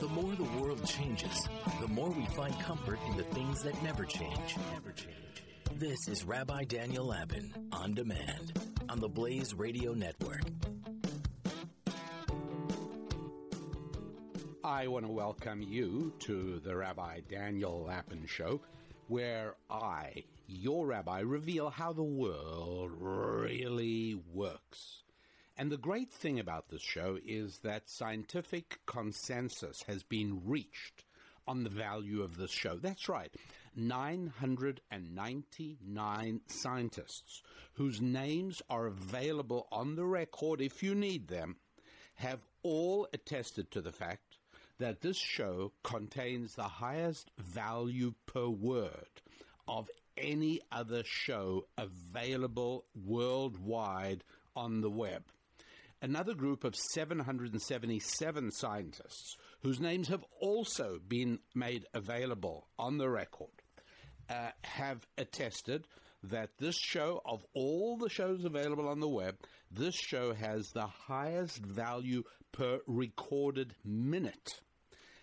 The more the world changes, the more we find comfort in the things that never change. Never change. This is Rabbi Daniel Lapin on demand on the Blaze Radio Network. I want to welcome you to the Rabbi Daniel Lapin Show, where I, your rabbi, reveal how the world really works. And the great thing about this show is that scientific consensus has been reached on the value of this show. That's right. 999 scientists whose names are available on the record if you need them have all attested to the fact that this show contains the highest value per word of any other show available worldwide on the web. Another group of 777 scientists, whose names have also been made available on the record, uh, have attested that this show, of all the shows available on the web, this show has the highest value per recorded minute.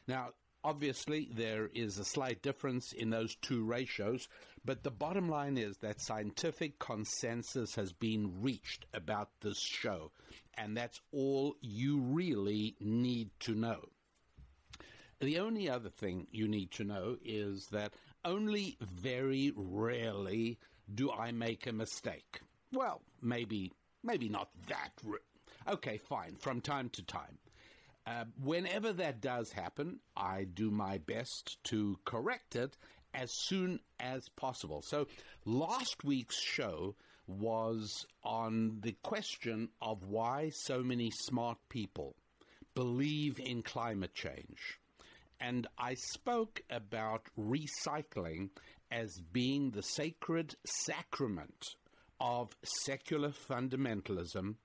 Now, obviously, there is a slight difference in those two ratios, but the bottom line is that scientific consensus has been reached about this show, and that's all you really need to know. The only other thing you need to know is that only very rarely do I make a mistake. Well, maybe, maybe not that. okay, fine, from time to time. Uh, whenever that does happen, I do my best to correct it as soon as possible. So, last week's show was on the question of why so many smart people believe in climate change. And I spoke about recycling as being the sacred sacrament of secular fundamentalism,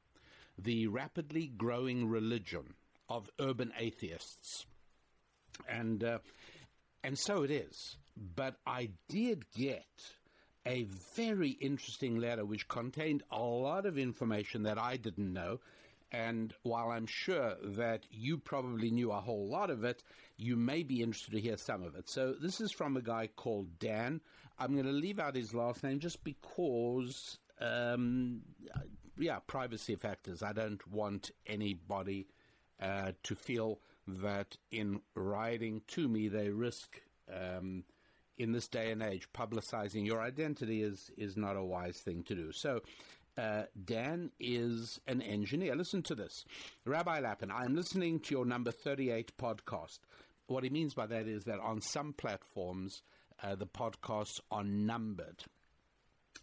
the rapidly growing religion of urban atheists. And, uh, and so it is. But I did get a very interesting letter which contained a lot of information that I didn't know. And while I'm sure that you probably knew a whole lot of it, you may be interested to hear some of it. So this is from a guy called Dan. I'm going to leave out his last name just because, um, yeah, privacy factors. I don't want anybody uh, to feel that in writing to me they risk um, in this day and age publicizing your identity is is not a wise thing to do. So. Uh, Dan is an engineer. Listen to this. Rabbi Lapin, I'm listening to your number 38 podcast. What he means by that is that on some platforms, uh, the podcasts are numbered.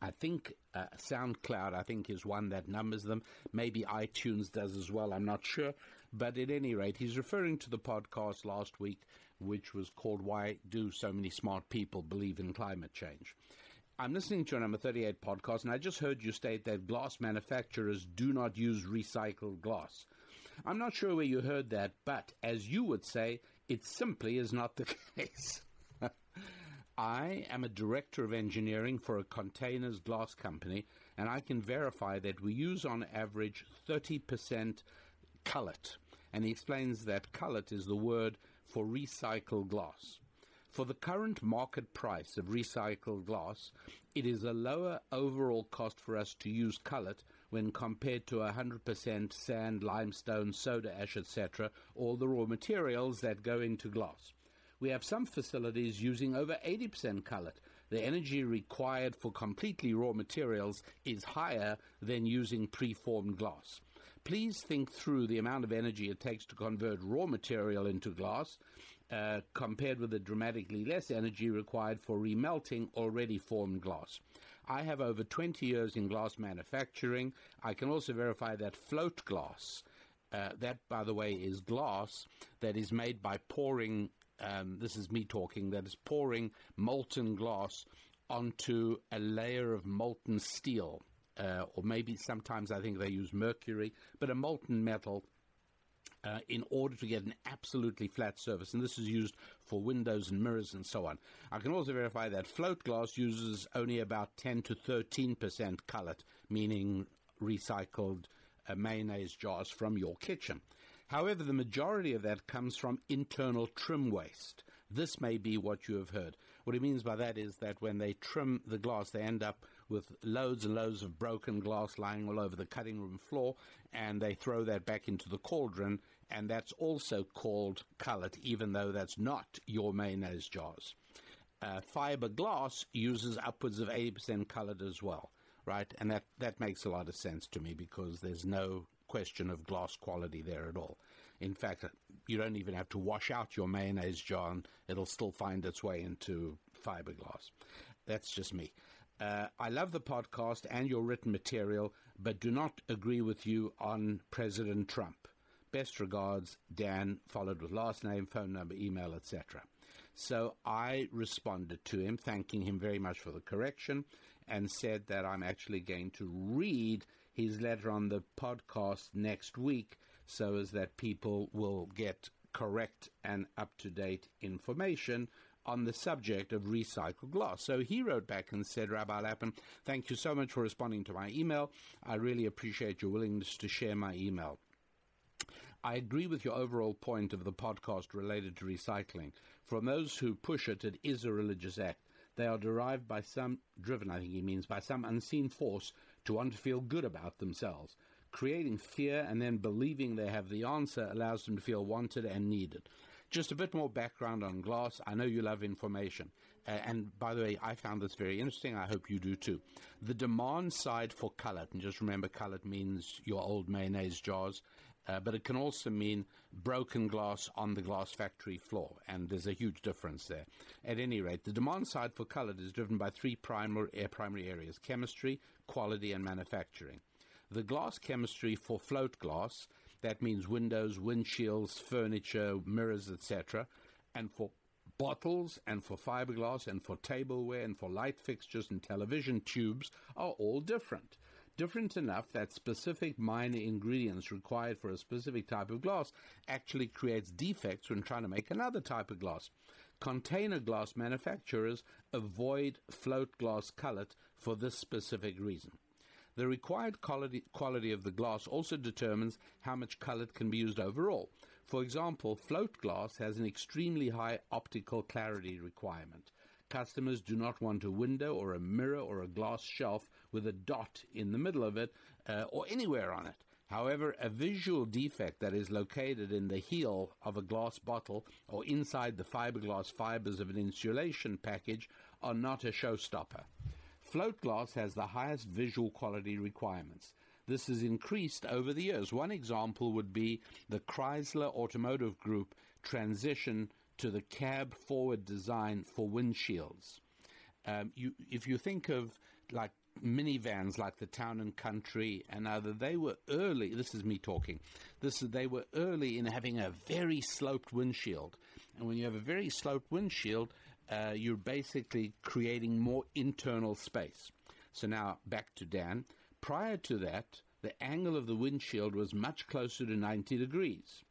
I think uh, SoundCloud, I think, is one that numbers them. Maybe iTunes does as well. I'm not sure. But at any rate, he's referring to the podcast last week, which was called Why Do So Many Smart People Believe in Climate Change? I'm listening to your number 38 podcast, and I just heard you state that glass manufacturers do not use recycled glass. I'm not sure where you heard that, but as you would say, it simply is not the case. I am a director of engineering for a containers glass company, and I can verify that we use on average 30% cullet. And he explains that cullet is the word for recycled glass. For the current market price of recycled glass, it is a lower overall cost for us to use cullet when compared to 100% sand, limestone, soda ash, etc., all the raw materials that go into glass. We have some facilities using over 80% cullet. The energy required for completely raw materials is higher than using preformed glass. Please think through the amount of energy it takes to convert raw material into glass uh, compared with the dramatically less energy required for remelting already formed glass. I have over 20 years in glass manufacturing. I can also verify that float glass, uh, that by the way is glass that is made by pouring um, this is me talking, that is pouring molten glass onto a layer of molten steel. Uh, or maybe sometimes I think they use mercury, but a molten metal uh, in order to get an absolutely flat surface. And this is used for windows and mirrors and so on. I can also verify that float glass uses only about 10 to 13% cullet, meaning recycled uh, mayonnaise jars from your kitchen. However, the majority of that comes from internal trim waste. This may be what you have heard. What he means by that is that when they trim the glass, they end up with loads and loads of broken glass lying all over the cutting room floor, and they throw that back into the cauldron, and that's also called cullet, even though that's not your mayonnaise jars. Uh, fiberglass uses upwards of 80% cullet as well, right? And that, that makes a lot of sense to me because there's no question of glass quality there at all. In fact, you don't even have to wash out your mayonnaise jar, it'll still find its way into fiberglass. That's just me. Uh, I love the podcast and your written material, but do not agree with you on President Trump. Best regards, Dan, followed with last name, phone number, email, etc. So I responded to him, thanking him very much for the correction, and said that I'm actually going to read his letter on the podcast next week so as that people will get correct and up to date information on the subject of recycled glass. So he wrote back and said, Rabbi Lapin, thank you so much for responding to my email. I really appreciate your willingness to share my email. I agree with your overall point of the podcast related to recycling. From those who push it, it is a religious act. They are derived by some, driven, I think he means, by some unseen force to want to feel good about themselves. Creating fear and then believing they have the answer allows them to feel wanted and needed. Just a bit more background on glass. I know you love information. Uh, and by the way, I found this very interesting. I hope you do too. The demand side for cullet, and just remember cullet means your old mayonnaise jars, uh, but it can also mean broken glass on the glass factory floor, and there's a huge difference there. At any rate, the demand side for cullet is driven by three uh, primary areas chemistry, quality, and manufacturing. The glass chemistry for float glass, that means windows, windshields, furniture, mirrors, etc., and for bottles and for fiberglass and for tableware and for light fixtures and television tubes are all different. Different enough that specific minor ingredients required for a specific type of glass actually creates defects when trying to make another type of glass. Container glass manufacturers avoid float glass cullet for this specific reason. The required quality, quality of the glass also determines how much cullet can be used overall. For example, float glass has an extremely high optical clarity requirement. Customers do not want a window or a mirror or a glass shelf with a dot in the middle of it uh, or anywhere on it. However, a visual defect that is located in the heel of a glass bottle or inside the fiberglass fibers of an insulation package are not a showstopper. Float glass has the highest visual quality requirements. This has increased over the years. One example would be the Chrysler Automotive Group transition to the cab forward design for windshields. Um, you, if you think of like minivans like the Town and Country and other, they were early. This is me talking. This they were early in having a very sloped windshield, and when you have a very sloped windshield, uh, you're basically creating more internal space. So now back to Dan. Prior to that, the angle of the windshield was much closer to 90 degrees.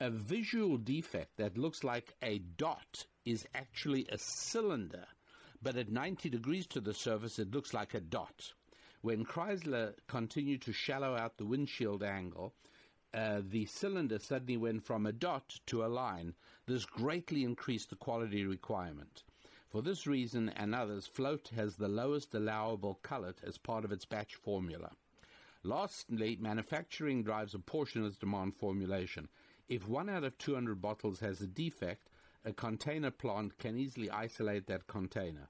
A visual defect that looks like a dot is actually a cylinder, but at 90 degrees to the surface, it looks like a dot. When Chrysler continued to shallow out the windshield angle, uh, the cylinder suddenly went from a dot to a line. This greatly increased the quality requirement. For this reason and others, float has the lowest allowable cullet as part of its batch formula. Lastly, manufacturing drives a portion of demand formulation. If one out of 200 bottles has a defect, a container plant can easily isolate that container.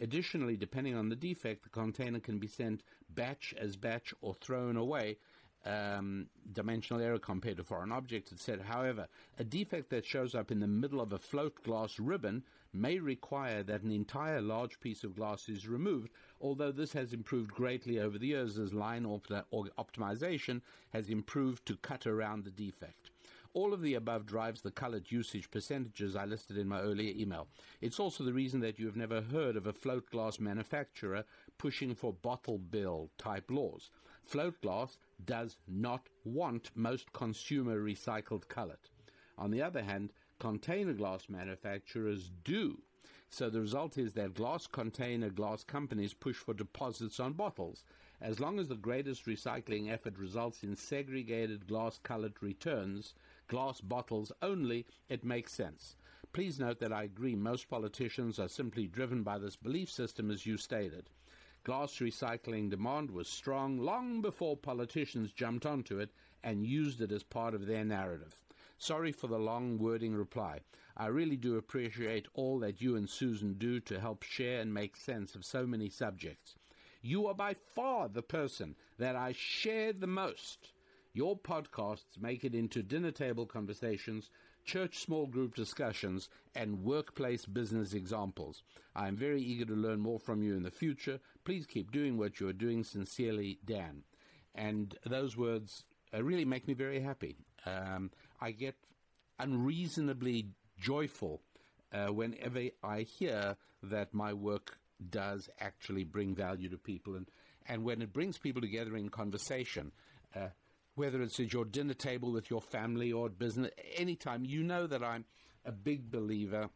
Additionally, depending on the defect, the container can be sent batch as batch or thrown away um, dimensional error compared to foreign objects, etc. However, a defect that shows up in the middle of a float glass ribbon may require that an entire large piece of glass is removed, although this has improved greatly over the years as line optimization has improved to cut around the defect. All of the above drives the cullet usage percentages I listed in my earlier email. It's also the reason that you have never heard of a float glass manufacturer pushing for bottle bill type laws. Float glass does not want most consumer recycled cullet. On the other hand, container glass manufacturers do. So the result is that glass container glass companies push for deposits on bottles. As long as the greatest recycling effort results in segregated glass colored returns, glass bottles only, it makes sense. Please note that I agree most politicians are simply driven by this belief system as you stated. Glass recycling demand was strong long before politicians jumped onto it and used it as part of their narrative. Sorry for the long wording reply. I really do appreciate all that you and Susan do to help share and make sense of so many subjects. You are by far the person that I share the most. Your podcasts make it into dinner table conversations, church small group discussions, and workplace business examples. I am very eager to learn more from you in the future. Please keep doing what you are doing. Sincerely, Dan. And those words uh, really make me very happy. Um, I get unreasonably joyful uh, whenever I hear that my work does actually bring value to people, and and when it brings people together in conversation. Uh, whether it's at your dinner table with your family or business, anytime, you know that I'm a big believer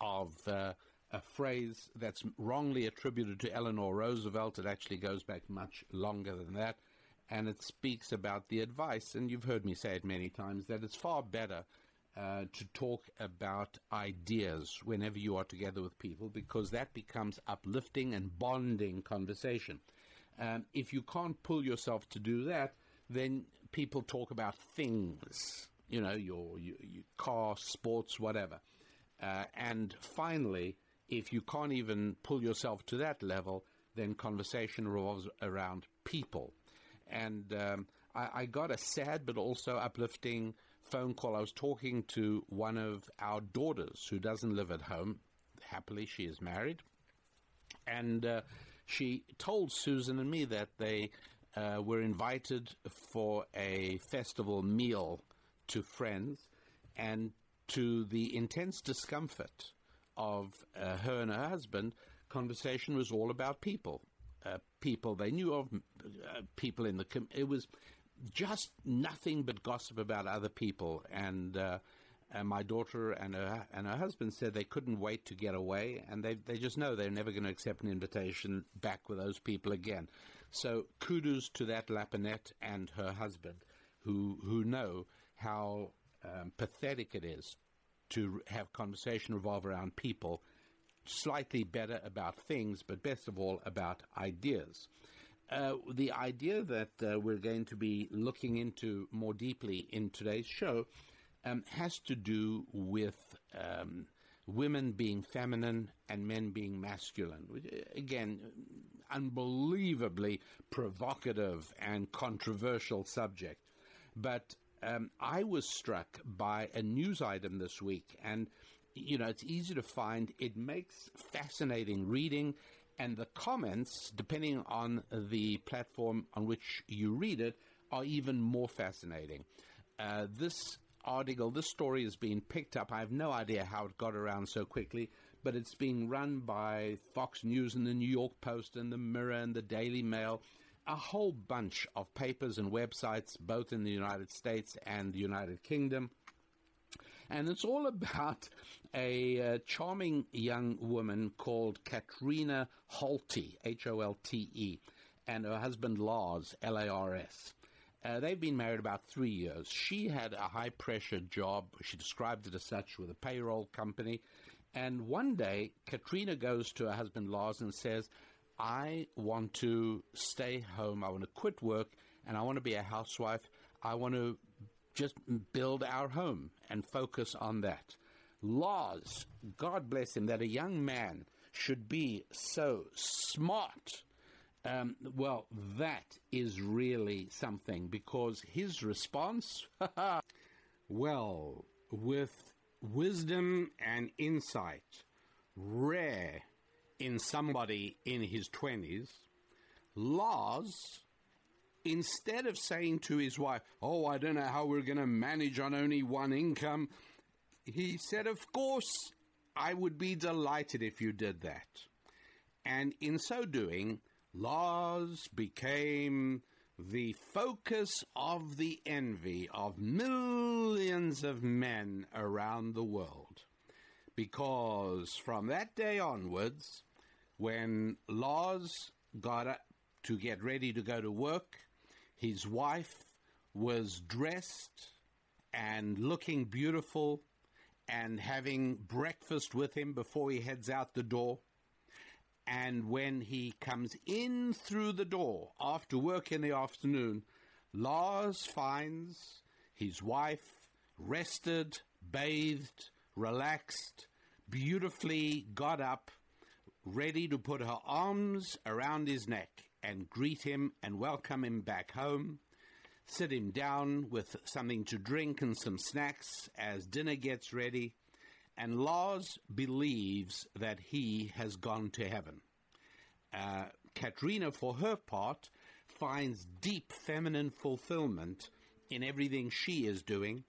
of uh, a phrase that's wrongly attributed to Eleanor Roosevelt. It actually goes back much longer than that and it speaks about the advice, and you've heard me say it many times, that it's far better uh, to talk about ideas whenever you are together with people because that becomes uplifting and bonding conversation. Um, if you can't pull yourself to do that, then people talk about things, you know, your, your, your car, sports, whatever. Uh, and finally, if you can't even pull yourself to that level, then conversation revolves around people and um, I, I, got a sad but also uplifting phone call. I was talking to one of our daughters who doesn't live at home. Happily, she is married, and uh, she told Susan and me that they uh, were invited for a festival meal to friends, and to the intense discomfort of uh, her and her husband, conversation was all about people uh, people they knew of, uh, people in the. Com- it was just nothing but gossip about other people, and, uh, my daughter and her and her husband said they couldn't wait to get away, and they they just know they're never going to accept an invitation back with those people again. So kudos to that Lapinette and her husband, who who know how um, pathetic it is to have conversation revolve around people slightly better about things, but best of all about ideas. Uh, the idea that uh, we're going to be looking into more deeply in today's show um, has to do with um, women being feminine and men being masculine. Again, unbelievably provocative and controversial subject. But um, I was struck by a news item this week, and you know, it's easy to find. It makes fascinating reading, and the comments, depending on the platform on which you read it, are even more fascinating. Uh, this article, this story is being picked up. I have no idea how it got around so quickly, but it's being run by Fox News and the New York Post and the Mirror and the Daily Mail, a whole bunch of papers and websites, both in the United States and the United Kingdom. And it's all about a uh, charming young woman called Katrina Holte, H O L T E, and her husband Lars, L A R S. Uh, they've been married about three years. She had a high pressure job. She described it as such with a payroll company. And one day, Katrina goes to her husband Lars and says, I want to stay home. I want to quit work and I want to be a housewife. I want to just build our home and focus on that. Lars, God bless him, that a young man should be so smart. Um, well, that is really something because his response, well, with wisdom and insight rare in somebody in his 20s, Lars instead of saying to his wife, Oh, I don't know how we're going to manage on only one income, he said, Of course, I would be delighted if you did that. And in so doing, Lars became the focus of the envy of millions of men around the world. Because from that day onwards, when Lars got up to get ready to go to work, his wife was dressed and looking beautiful and having breakfast with him before he heads out the door. And when he comes in through the door after work in the afternoon, Lars finds his wife rested, bathed, relaxed, beautifully got up, ready to put her arms around his neck and greet him and welcome him back home, sit him down with something to drink and some snacks. As dinner gets ready, and Lars believes that he has gone to heaven. Uh, Katrina, for her part, finds deep feminine fulfillment in everything she is doing,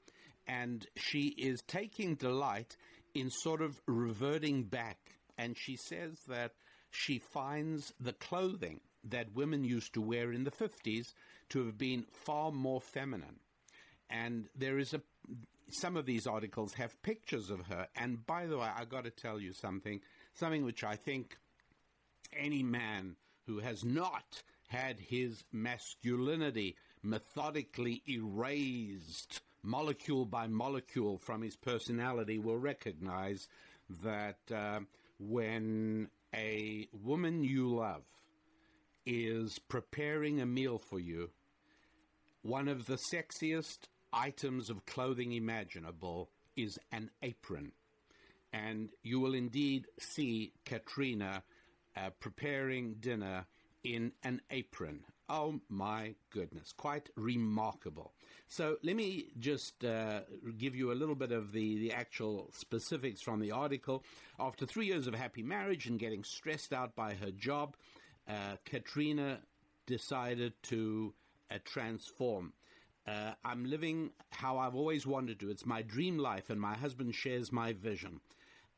and she is taking delight in sort of reverting back. And she says that she finds the clothing that women used to wear in the 50s to have been far more feminine. And there is a some of these articles have pictures of her. And by the way, I got to tell you something, something which I think any man who has not had his masculinity methodically erased molecule by molecule from his personality will recognize that uh, when a woman you love is preparing a meal for you, one of the sexiest items of clothing imaginable is an apron. And you will indeed see Katrina uh, preparing dinner in an apron. Oh my goodness, quite remarkable. So let me just uh, give you a little bit of the, the actual specifics from the article. After three years of happy marriage and getting stressed out by her job, uh, Katrina decided to uh, transform. Uh, I'm living how I've always wanted to. It's my dream life, and my husband shares my vision.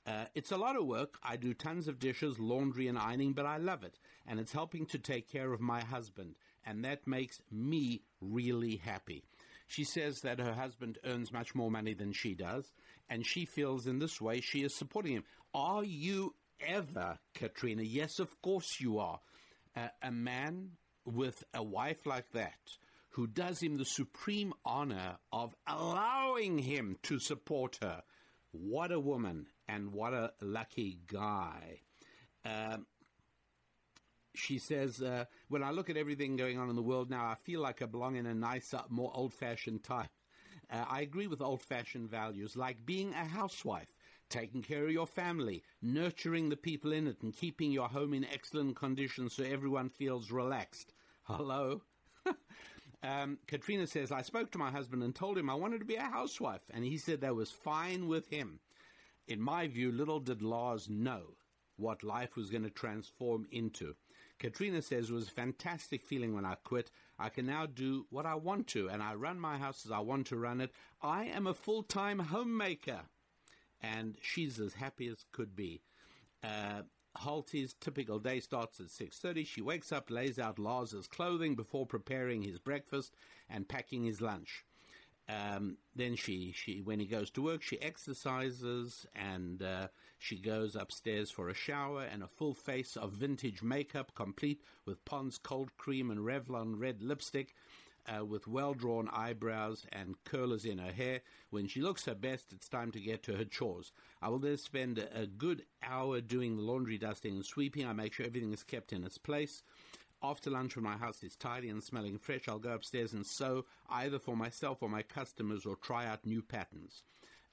Uh, it's a lot of work. I do tons of dishes, laundry, and ironing, but I love it. And it's helping to take care of my husband. And that makes me really happy. She says that her husband earns much more money than she does. And she feels in this way she is supporting him. Are you ever, Katrina? Yes, of course you are. Uh, a man with a wife like that who does him the supreme honor of allowing him to support her. What a woman and what a lucky guy. Um, she says, uh, when I look at everything going on in the world now, I feel like I belong in a nicer, more old fashioned time. Uh, I agree with old fashioned values like being a housewife, taking care of your family, nurturing the people in it, and keeping your home in excellent condition so everyone feels relaxed. Hello? um, Katrina says, I spoke to my husband and told him I wanted to be a housewife, and he said that was fine with him. In my view, little did Lars know what life was going to transform into. Katrina says it was a fantastic feeling when I quit. I can now do what I want to, and I run my house as I want to run it. I am a full time homemaker. And she's as happy as could be. Uh, Holte's typical day starts at 6.30. She wakes up, lays out Lars's clothing before preparing his breakfast and packing his lunch. Um, then she, she, when he goes to work, she exercises and uh, she goes upstairs for a shower and a full face of vintage makeup, complete with Pond's cold cream and Revlon red lipstick, uh, with well-drawn eyebrows and curlers in her hair. When she looks her best, it's time to get to her chores. I will then spend a, a good hour doing the laundry, dusting, and sweeping. I make sure everything is kept in its place. After lunch, when my house is tidy and smelling fresh, I'll go upstairs and sew either for myself or my customers or try out new patterns.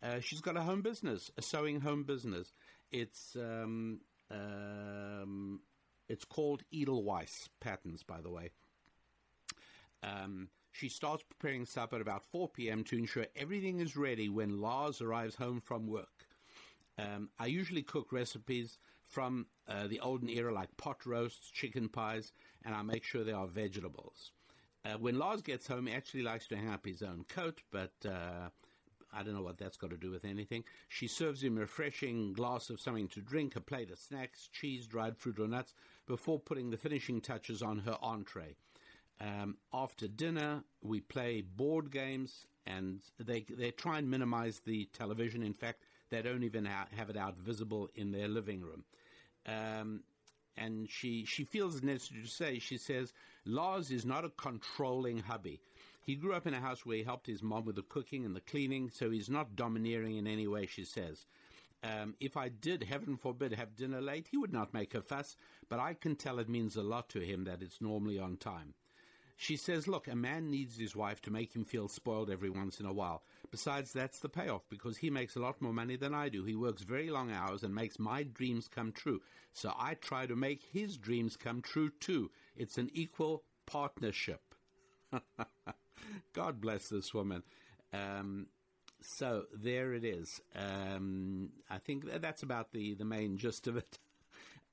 Uh, she's got a home business, a sewing home business. It's um, um, it's called Edelweiss Patterns, by the way. Um, she starts preparing supper at about 4 p.m. to ensure everything is ready when Lars arrives home from work. Um, I usually cook recipes from uh, the olden era like pot roasts, chicken pies, and I make sure there are vegetables. Uh, when Lars gets home, he actually likes to hang up his own coat, but uh, I don't know what that's got to do with anything. She serves him a refreshing glass of something to drink, a plate of snacks, cheese, dried fruit, or nuts, before putting the finishing touches on her entree. Um, after dinner, we play board games, and they they try and minimize the television. In fact, they don't even ha- have it out visible in their living room. Um, and she she feels necessary to say she says Lars is not a controlling hubby. He grew up in a house where he helped his mom with the cooking and the cleaning, so he's not domineering in any way, she says. Um, if I did, heaven forbid, have dinner late, he would not make a fuss, but I can tell it means a lot to him that it's normally on time. She says, Look, a man needs his wife to make him feel spoiled every once in a while. Besides, that's the payoff because he makes a lot more money than I do. He works very long hours and makes my dreams come true. So I try to make his dreams come true too. It's an equal partnership. God bless this woman. Um, so there it is. Um, I think that's about the, the main gist of it.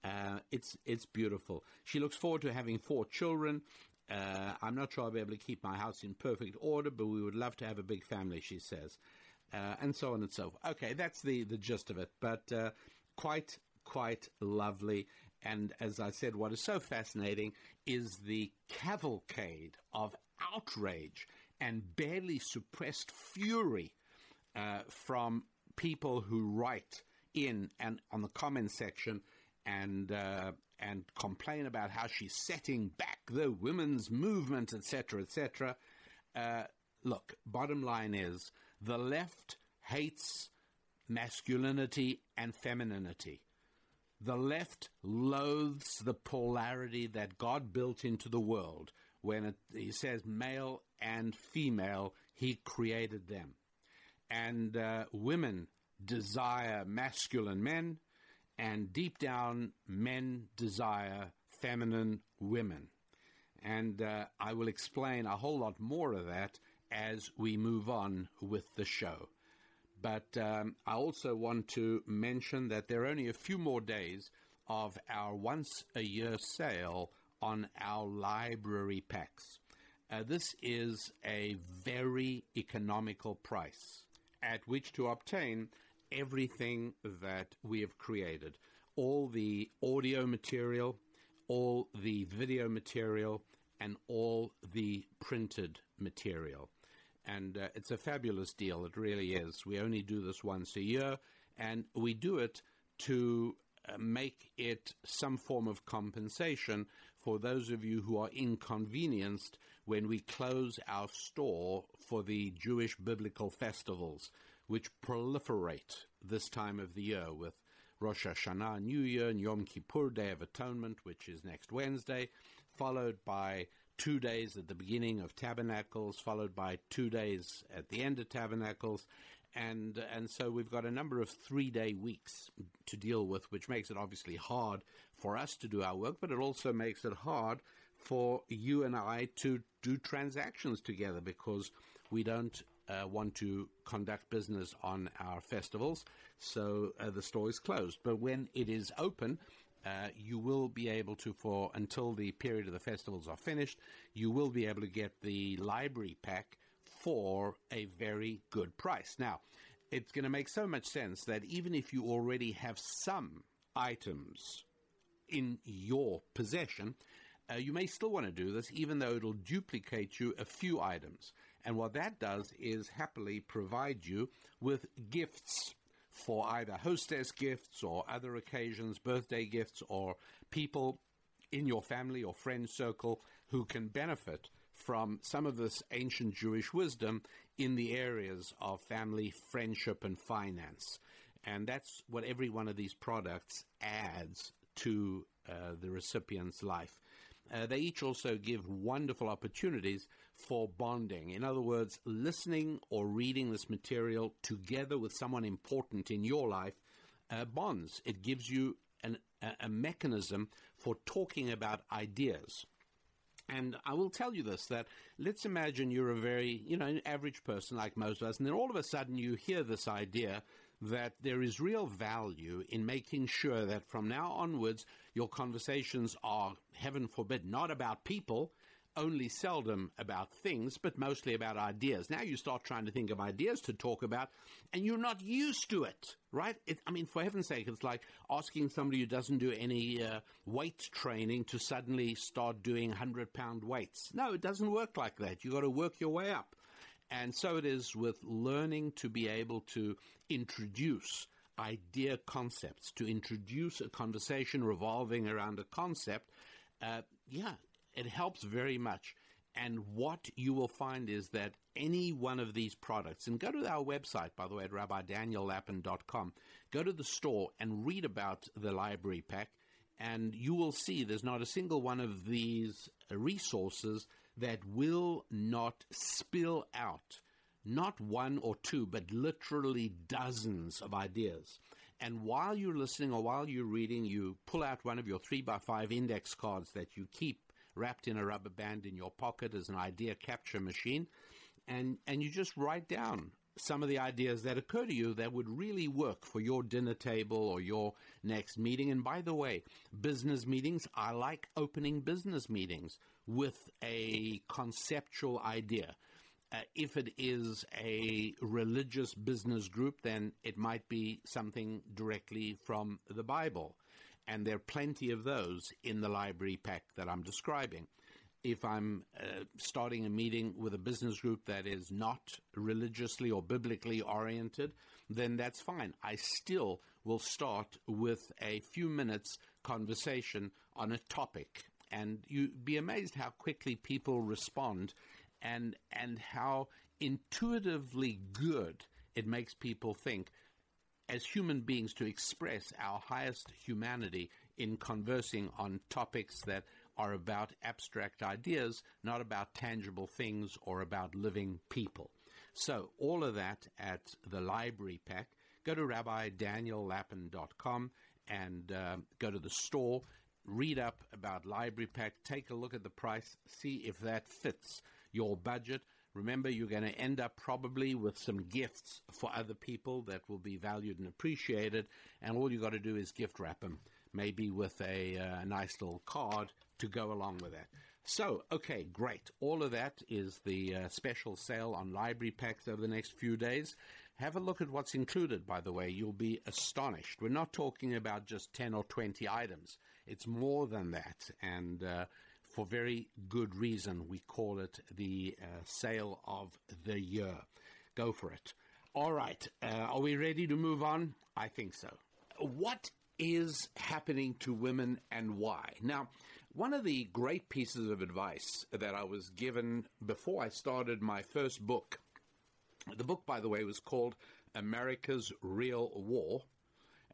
Uh, it's it's beautiful. She looks forward to having four children. Uh, I'm not sure I'll be able to keep my house in perfect order, but we would love to have a big family, she says, uh, and so on and so forth. Okay, that's the, the gist of it, but uh, quite, quite lovely. And as I said, what is so fascinating is the cavalcade of outrage and barely suppressed fury uh, from people who write in and on the comment section and uh, and complain about how she's setting back the women's movement, etc., etc. Uh, look, bottom line is the left hates masculinity and femininity. The left loathes the polarity that God built into the world. When it, he says male and female, he created them. And uh, women desire masculine men, and deep down, men desire feminine women. And uh, I will explain a whole lot more of that as we move on with the show. But um, I also want to mention that there are only a few more days of our once a year sale on our library packs. Uh, this is a very economical price at which to obtain everything that we have created all the audio material, all the video material, and all the printed material. And uh, it's a fabulous deal. It really is. We only do this once a year, and we do it to uh, make it some form of compensation for those of you who are inconvenienced when we close our store for the Jewish biblical festivals which proliferate this time of the year with Rosh Hashanah, New Year, and Yom Kippur, Day of Atonement, which is next Wednesday, followed by two days at the beginning of Tabernacles, followed by two days at the end of Tabernacles, and and so we've got a number of three day weeks to deal with, which makes it obviously hard for us to do our work, but it also makes it hard for you and I to do transactions together because we don't uh, want to conduct business on our festivals, so uh, the store is closed. But when it is open, uh, you will be able to, for until the period of the festivals are finished, you will be able to get the library pack for a very good price. Now, it's going to make so much sense that even if you already have some items in your possession, uh, you may still want to do this, even though it'll duplicate you a few items. And what that does is happily provide you with gifts for either hostess gifts or other occasions, birthday gifts, or people in your family or friend circle who can benefit from some of this ancient Jewish wisdom in the areas of family, friendship, and finance. And that's what every one of these products adds to uh, the recipient's life. Uh, they each also give wonderful opportunities for bonding. In other words, listening or reading this material together with someone important in your life uh, bonds. It gives you an, a, mechanism for talking about ideas. And I will tell you this that let's imagine you're a very, you know, an average person like most of us, and then all of a sudden you hear this idea that there is real value in making sure that from now onwards your conversations are, heaven forbid, not about people, only seldom about things, but mostly about ideas. Now you start trying to think of ideas to talk about, and you're not used to it, right? It, I mean, for heaven's sake, it's like asking somebody who doesn't do any uh, weight training to suddenly start doing 100 pound weights. No, it doesn't work like that. You've got to work your way up. And so it is with learning to be able to introduce idea concepts, to introduce a conversation revolving around a concept. Uh, yeah, it helps very much. And what you will find is that any one of these products, and go to our website, by the way, at rabbidaniellapin.com, go to the store and read about the library pack, and you will see there's not a single one of these resources that will not spill out not one or two, but literally dozens of ideas. And while you're listening or while you're reading, you pull out one of your three by five index cards that you keep wrapped in a rubber band in your pocket as an idea capture machine, and, and you just write down some of the ideas that occur to you that would really work for your dinner table or your next meeting. And by the way, business meetings, I like opening business meetings with a conceptual idea. Uh, if it is a religious business group, then it might be something directly from the Bible. And there are plenty of those in the library pack that I'm describing. If I'm uh, starting a meeting with a business group that is not religiously or biblically oriented, then that's fine. I still will start with a few minutes conversation on a topic. And you'd be amazed how quickly people respond and and how intuitively good it makes people think as human beings to express our highest humanity in conversing on topics that are about abstract ideas, not about tangible things or about living people. So, all of that at the library pack. Go to rabbidaniellapin.com and uh, go to the store, read up about library pack, take a look at the price, see if that fits your budget. Remember, you're going to end up probably with some gifts for other people that will be valued and appreciated, and all you got to do is gift wrap them, maybe with a uh, nice little card to go along with that. So, okay, great. All of that is the uh, special sale on library packs over the next few days. Have a look at what's included, by the way. You'll be astonished. We're not talking about just 10 or 20 items. It's more than that. And uh, for very good reason, we call it the uh, sale of the year. Go for it. All right. Uh, are we ready to move on? I think so. What is happening to women and why? Now, one of the great pieces of advice that I was given before I started my first book, the book, by the way, was called America's Real War,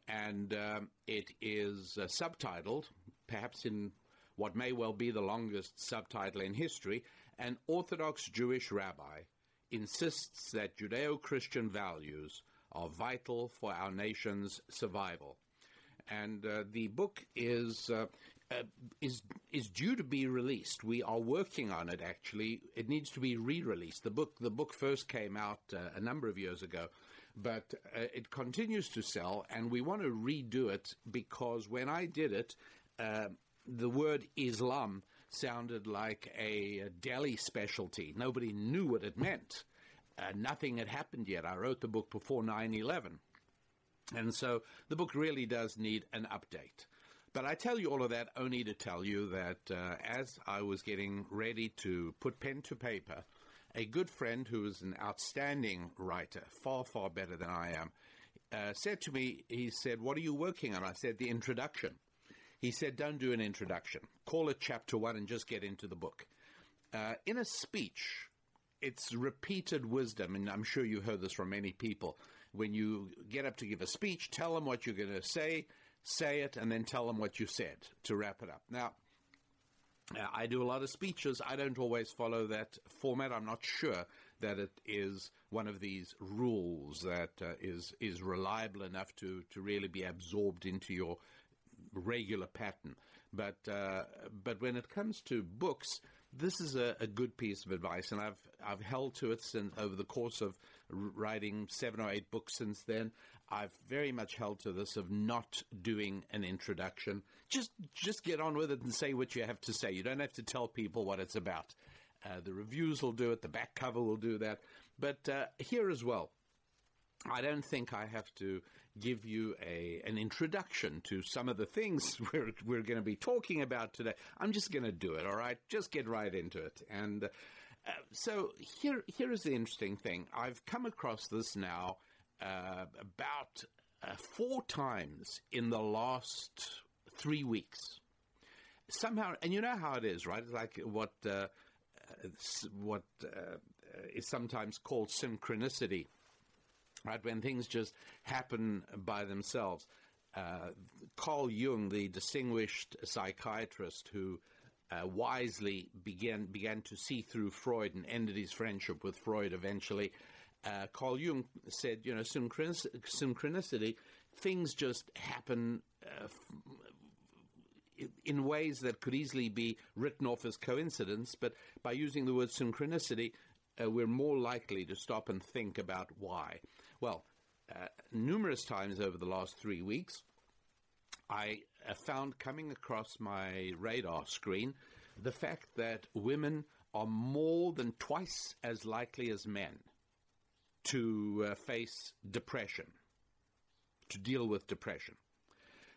and um, it is uh, subtitled, perhaps in what may well be the longest subtitle in history, an Orthodox Jewish rabbi insists that Judeo Christian values are vital for our nation's survival. And uh, the book is. Uh, uh, is is due to be released. We are working on it. Actually, it needs to be re-released. The book the book first came out uh, a number of years ago, but uh, it continues to sell, and we want to redo it because when I did it, uh, the word Islam sounded like a, deli specialty. Nobody knew what it meant. Uh, nothing had happened yet. I wrote the book before 9 11. And so the book really does need an update. But I tell you all of that only to tell you that uh, as I was getting ready to put pen to paper, a good friend who is an outstanding writer, far, far better than I am, uh, said to me, he said, What are you working on? I said, The introduction. He said, don't do an introduction. Call it chapter one and just get into the book. Uh, in a speech, it's repeated wisdom, and I'm sure you heard this from many people. When you get up to give a speech, tell them what you're going to say, say it, and then tell them what you said to wrap it up. Now, uh, I do a lot of speeches. I don't always follow that format. I'm not sure that it is one of these rules that uh, is is reliable enough to, to really be absorbed into your regular pattern. But uh, but when it comes to books, this is a, a, good piece of advice, and I've I've held to it since over the course of writing seven or eight books since then. I've very much held to this of not doing an introduction. Just just get on with it and say what you have to say. You don't have to tell people what it's about. Uh, the reviews will do it. The back cover will do that. But uh, here as well, I don't think I have to give you a an introduction to some of the things we're we're going to be talking about today. I'm just going to do it. All right, just get right into it. And uh, so here here is the interesting thing. I've come across this now uh, about uh, four times in the last three weeks. Somehow, and you know how it is, right? It's like what uh, what uh, is sometimes called synchronicity, right? When things just happen by themselves. Uh, Carl Jung, the distinguished psychiatrist who uh, wisely began began to see through Freud and ended his friendship with Freud eventually. Uh, Carl Jung said, you know, synchronicity, things just happen uh, in ways that could easily be written off as coincidence, but by using the word synchronicity, uh, we're more likely to stop and think about why. Well, uh, numerous times over the last three weeks, I uh, found coming across my radar screen the fact that women are more than twice as likely as men to uh, face depression, to deal with depression.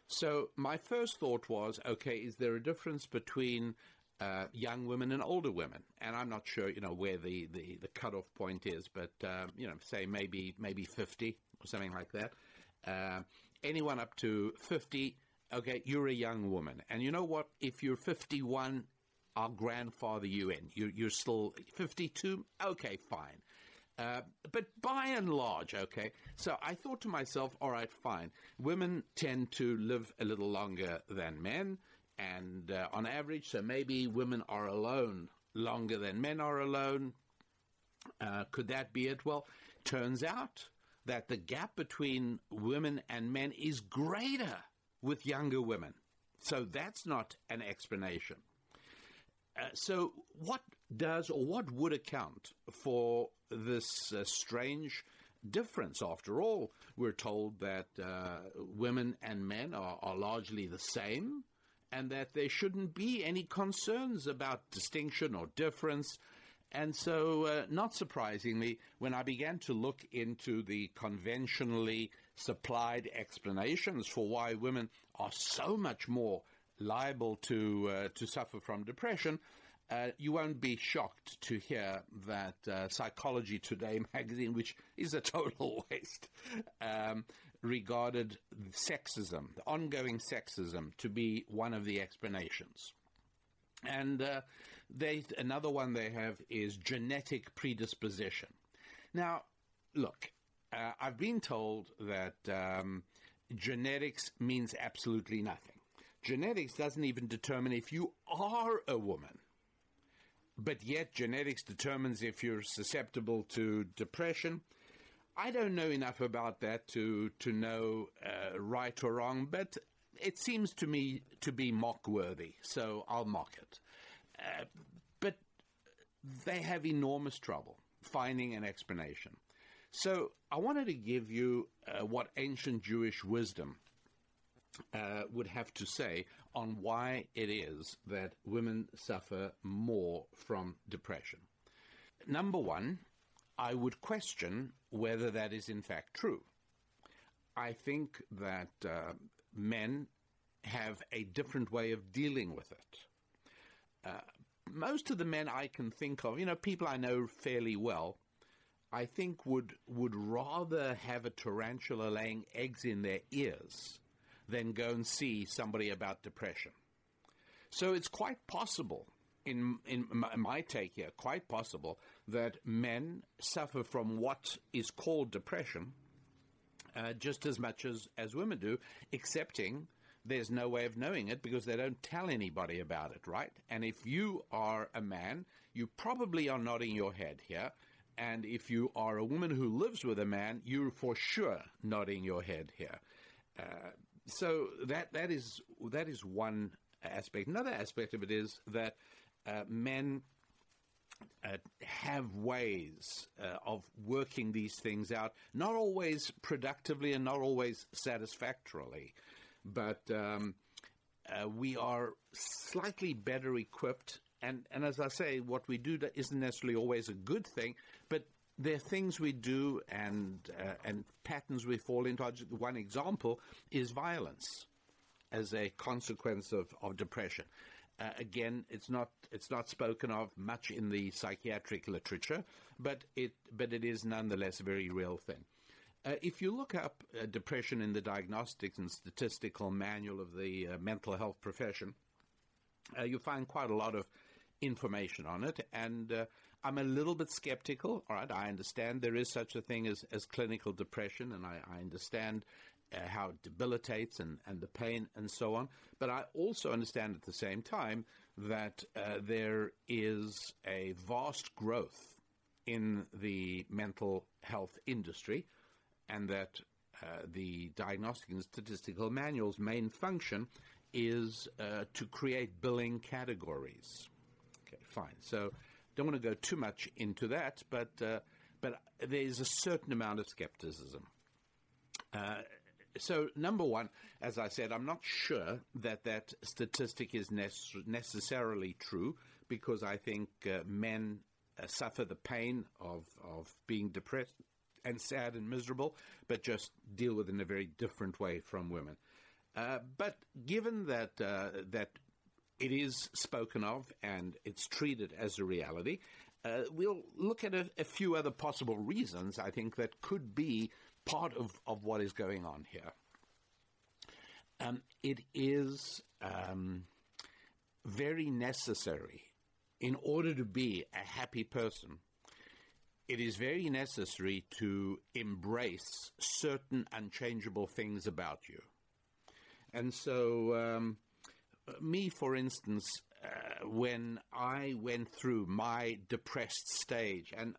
So my first thought was, okay, is there a difference between uh, young women and older women? And I'm not sure, you know, where the, the, the cutoff point is, but, uh, you know, say maybe, maybe 50 or something like that. Uh, anyone up to 50, okay, you're a young woman. And you know what? If you're 51, I'll grandfather you in. You're, you're still 52? Okay, fine. Uh, but by and large, okay. So I thought to myself, all right, fine. Women tend to live a little longer than men, and uh, on average, so maybe women are alone longer than men are alone. Uh, could that be it? Well, turns out that the gap between women and men is greater with younger women. So that's not an explanation. Uh, so, what does or what would account for this uh, strange difference? After all, we're told that uh, women and men are, are largely the same and that there shouldn't be any concerns about distinction or difference. And so, uh, not surprisingly, when I began to look into the conventionally supplied explanations for why women are so much more liable to uh, to suffer from depression, uh, you won't be shocked to hear that uh, Psychology Today magazine, which is a total waste, um, regarded sexism, the ongoing sexism, to be one of the explanations. And uh, they, another one they have is genetic predisposition. Now, look, uh, I've been told that um, genetics means absolutely nothing. Genetics doesn't even determine if you are a woman but yet genetics determines if you're susceptible to depression. I don't know enough about that to to know uh, right or wrong, but it seems to me to be mock worthy, so I'll mock it. Uh, but they have enormous trouble finding an explanation. So I wanted to give you uh, what ancient Jewish wisdom uh, would have to say on why it is that women suffer more from depression. Number one, I would question whether that is in fact true. I think that uh, men have a different way of dealing with it. Uh, most of the men I can think of, you know, people I know fairly well, I think would would rather have a tarantula laying eggs in their ears than go and see somebody about depression. So it's quite possible, in, in my take here, quite possible that men suffer from what is called depression uh, just as much as, as women do, excepting there's no way of knowing it because they don't tell anybody about it, right? And if you are a man, you probably are nodding your head here. And if you are a woman who lives with a man, you're for sure nodding your head here. Uh, so that that is that is one aspect. Another aspect of it is that uh, men uh, have ways uh, of working these things out, not always productively and not always satisfactorily, but um, uh, we are slightly better equipped. And, and as I say, what we do isn't necessarily always a good thing, but there are things we do and uh, and patterns we fall into. One example is violence as a consequence of, of depression. Uh, again, it's not it's not spoken of much in the psychiatric literature, but it but it is nonetheless a very real thing. Uh, if you look up uh, depression in the Diagnostics and Statistical Manual of the uh, Mental Health Profession, uh, you find quite a lot of information on it, and I'm a little bit skeptical. All right, I understand there is such a thing as, as clinical depression, and I, I understand uh, how it debilitates and, and the pain and so on. But I also understand at the same time that uh, there is a vast growth in the mental health industry, and that uh, the Diagnostic and Statistical Manual's main function is uh, to create billing categories. Okay, fine. So, don't want to go too much into that, but uh, but there's a certain amount of skepticism. Uh, so, number one, as I said, I'm not sure that that statistic is necessarily true because I think uh, men uh, suffer the pain of, of being depressed and sad and miserable, but just deal with it in a very different way from women. Uh, but given that uh, that it is spoken of and it's treated as a reality, uh, we'll look at a, a, few other possible reasons I think that could be part of, of what is going on here. Um, it is um, very necessary in order to be a happy person. It is very necessary to embrace certain unchangeable things about you. And so, um, me, for instance, uh, when I went through my depressed stage, and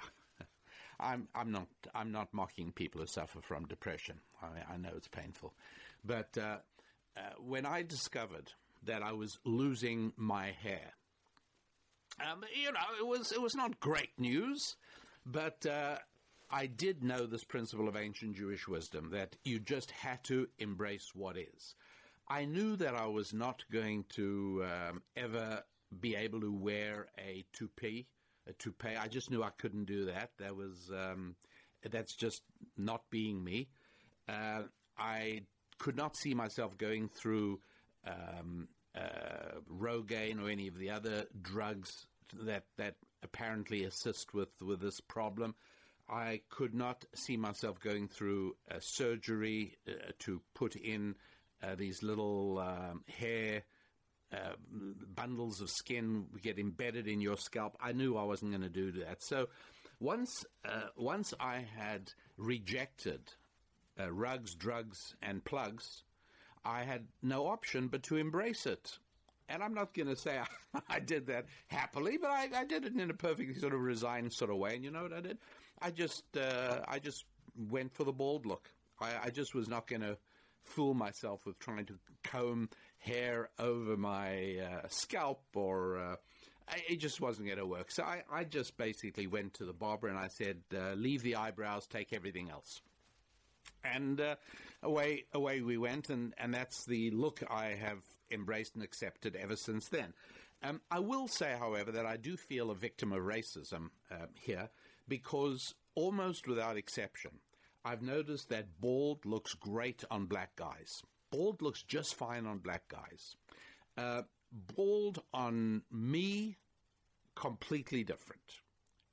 I'm, I'm not I'm not mocking people who suffer from depression. I, I know it's painful, but uh, uh, when I discovered that I was losing my hair, um, you know, it was it was not great news, but uh, I did know this principle of ancient Jewish wisdom that you just had to embrace what is. I knew that I was not going to um, ever be able to wear a toupee a toupee. I just knew I couldn't do that. That was um, that's just not being me. Uh, I could not see myself going through um, uh, Rogaine or any of the other drugs that that apparently assist with with this problem. I could not see myself going through a surgery uh, to put in uh, these little um, hair uh, bundles of skin get embedded in your scalp. I knew I wasn't going to do that. So once uh, once I had rejected uh, rugs, drugs, and plugs, I had no option but to embrace it. And I'm not going to say I, I, did that happily, but I, I, did it in a perfectly sort of resigned sort of way. And you know what I did? I just uh, I just went for the bald look. I, I just was not going to fool myself with trying to comb hair over my uh, scalp or. Uh, it just wasn't going to work. So I, I, just basically went to the barber and I said, uh, leave the eyebrows, take everything else. And uh, away, away we went, and, and that's the look I have embraced and accepted ever since then. Um, I will say, however, that I do feel a victim of racism uh, here because almost without exception, I've noticed that bald looks great on black guys. Bald looks just fine on black guys. Uh, bald on me, completely different.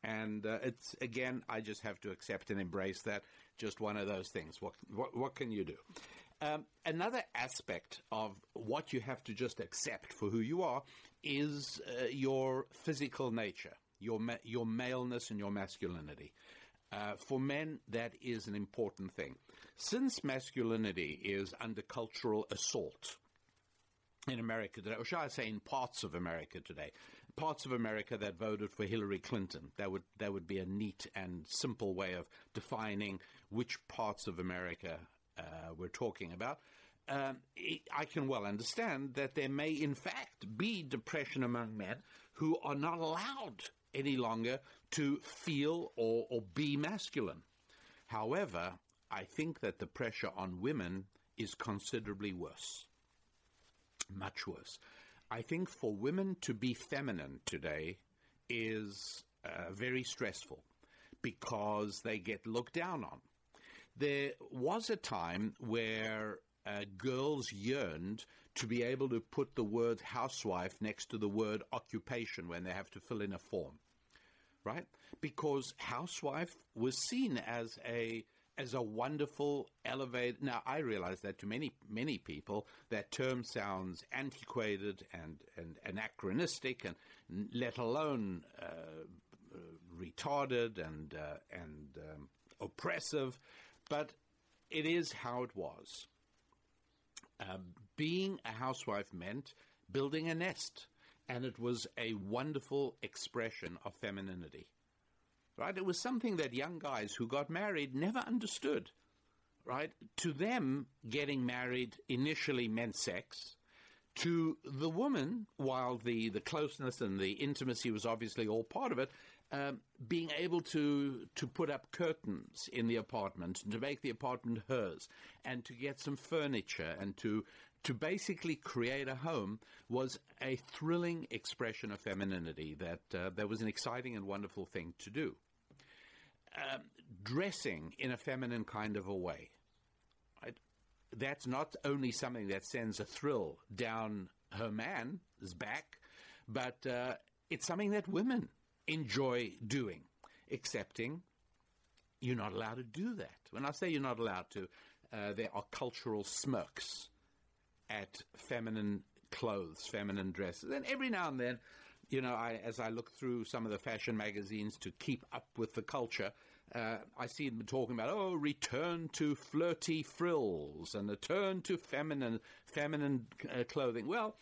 And uh, it's again, I just have to accept and embrace that. Just one of those things. What what, what can you do? Um, another aspect of what you have to just accept for who you are is uh, your physical nature, your ma- your maleness and your masculinity. Uh, for men, that is an important thing. Since masculinity is under cultural assault in America today, or shall I say in parts of America today, parts of America that voted for Hillary Clinton, that would, that would be a neat and simple way of defining which parts of America uh, we're talking about. Um, I can well understand that there may, in fact, be depression among men who are not allowed any longer to feel or, or be masculine. However, I think that the pressure on women is considerably worse. Much worse. I think for women to be feminine today is uh, very stressful because they get looked down on. There was a time where uh, girls yearned to be able to put the word housewife next to the word occupation when they have to fill in a form right? Because housewife was seen as a as a wonderful elevated. Now, I realize that to many many people, that term sounds antiquated and, and anachronistic, and let alone uh, retarded and uh, and um, oppressive. But it is how it was. Uh, being a housewife meant building a nest, and it was a wonderful expression of femininity right? It was something that young guys who got married never understood, right? To them, getting married initially meant sex. To the woman, while the, the closeness and the intimacy was obviously all part of it, um, being able to to put up curtains in the apartment and to make the apartment hers, and to get some furniture and to to basically create a home was a thrilling expression of femininity that uh, that was an exciting and wonderful thing to do um, dressing in a feminine kind of a way. Right? That's not only something that sends a thrill down her man's back, but uh, it's something that women enjoy doing, excepting you're not allowed to do that. When I say you're not allowed to, uh, there are cultural smirks at feminine clothes, feminine dresses. And every now and then, you know, I, as I look through some of the fashion magazines to keep up with the culture, uh, I see them talking about, oh, return to flirty frills and a turn to feminine, feminine uh, clothing. Well,